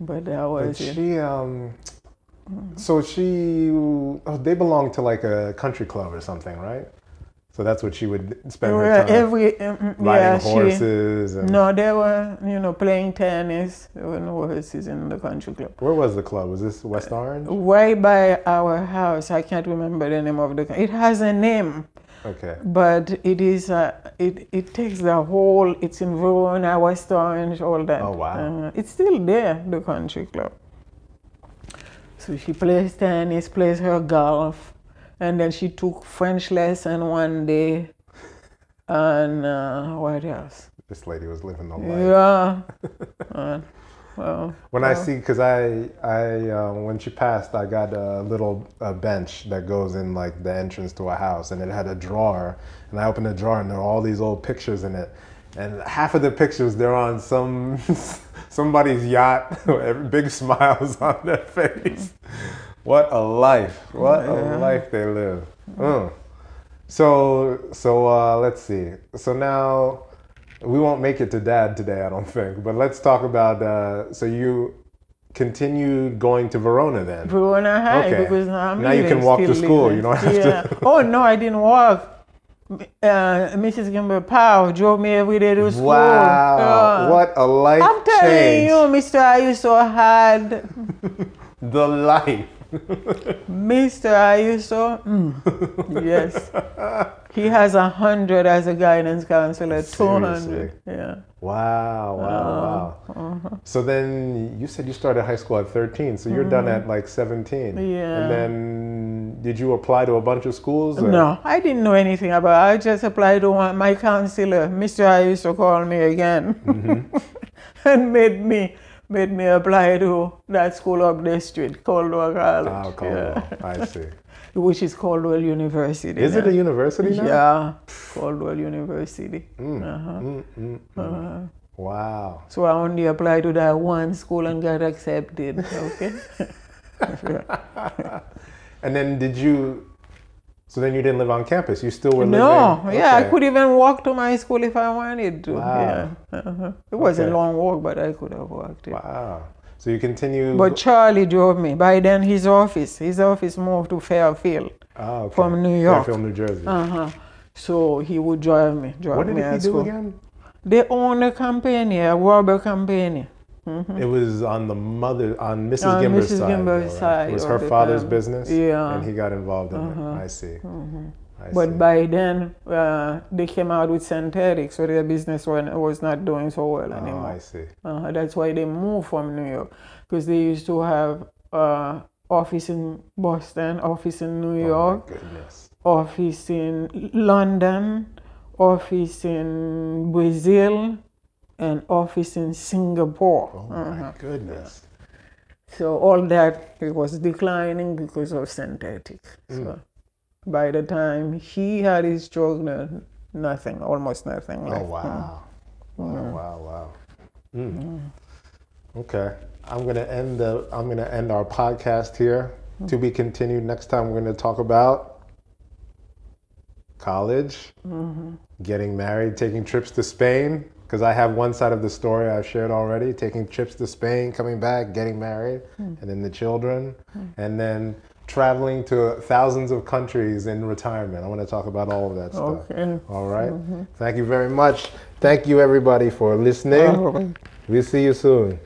But that was it. she, um, so she, oh, they belong to like a country club or something, right? So that's what she would spend her time every um, riding yeah, she, horses. And, no, they were you know playing tennis. There were no horses in the country club. Where was the club? Was this West Orange? Right by our house, I can't remember the name of the. It has a name, Okay. but it is uh, it it takes the whole. It's in Verona, West Orange, all that. Oh, wow. Uh, it's still there, the country club. So she plays tennis, plays her golf, and then she took French lesson one day. And uh, what else? This lady was living the life. Yeah. uh, well, When I see, because I, I, uh, when she passed, I got a little uh, bench that goes in like the entrance to a house, and it had a drawer, and I opened the drawer, and there were all these old pictures in it, and half of the pictures they're on some somebody's yacht, big smiles on their face. What a life! What a life they live. Mm. So, so uh, let's see. So now we won't make it to dad today, I don't think. But let's talk about. Uh, so you continued going to Verona then? Verona High Okay. because I'm Now you can walk to school. living. You don't have yeah. to- oh no, I didn't walk. Uh, Mrs. Gimber Powell drove me every day to school. Wow! Yeah. what a life I'm telling change! you, Mr. Ayuso had The life. Mr. Ayuso. Mm, yes. He has a hundred as a guidance counselor, two hundred. Yeah. Wow, wow, oh, wow. Uh-huh. So then you said you started high school at 13, so you're done mm-hmm. at like 17. Yeah. And then did you apply to a bunch of schools? or- No, I didn't know anything about. it. I just applied to one. My counselor, Mr. I used to call me again, mm-hmm. and made me made me apply to that school up the street, Caldwell College. Oh, Caldwell. I see. which is Caldwell University. Is it a university now? Yeah, Caldwell University. Uh Mm, Uh-huh. Wow. So I only applied to that one school and got accepted. Okay. And then did you? So then you didn't live on campus. You still were living. no, yeah, I could even walk to my school if I wanted to. Wow. Yeah. Uh-huh. It was Okay. a long walk, but I could have walked it. Wow. So you continue. But Charlie drove me. By then, his office, his office moved to Fairfield. oh, okay. from New York. Fairfield, New Jersey. Uh-huh. So he would drive me. Drive what did me he do school. again? They own a company, a rubber company. It was on the mother, on Mrs. On Gimber's Mrs. side. Gimber's though, right? side It was her father's business. Yeah. And he got involved in it. I see. I But see. by then, uh, they came out with synthetic, so their business wa- was not doing so well anymore. oh. I see. Uh, that's why they moved from New York, because they used to have uh, office in Boston, office in New Oh, York, my office in London, office in Brazil, and office in Singapore. Oh, my Uh-huh. goodness. So all that it was declining because of synthetic. Mm. So by the time he had his children, nothing, almost nothing Oh, left. wow. Wow, wow, wow. Mm. Okay. I'm gonna end the I'm gonna end our podcast here. To be continued. Next time we're gonna talk about college, getting married, taking trips to Spain. Because I have one side of the story I've shared already, taking trips to Spain, coming back, getting married, hmm. and then the children, hmm. and then traveling to thousands of countries in retirement. I want to talk about all of that stuff. Okay. All right. Mm-hmm. Thank you very much. Thank you, everybody, for listening. We'll see you soon.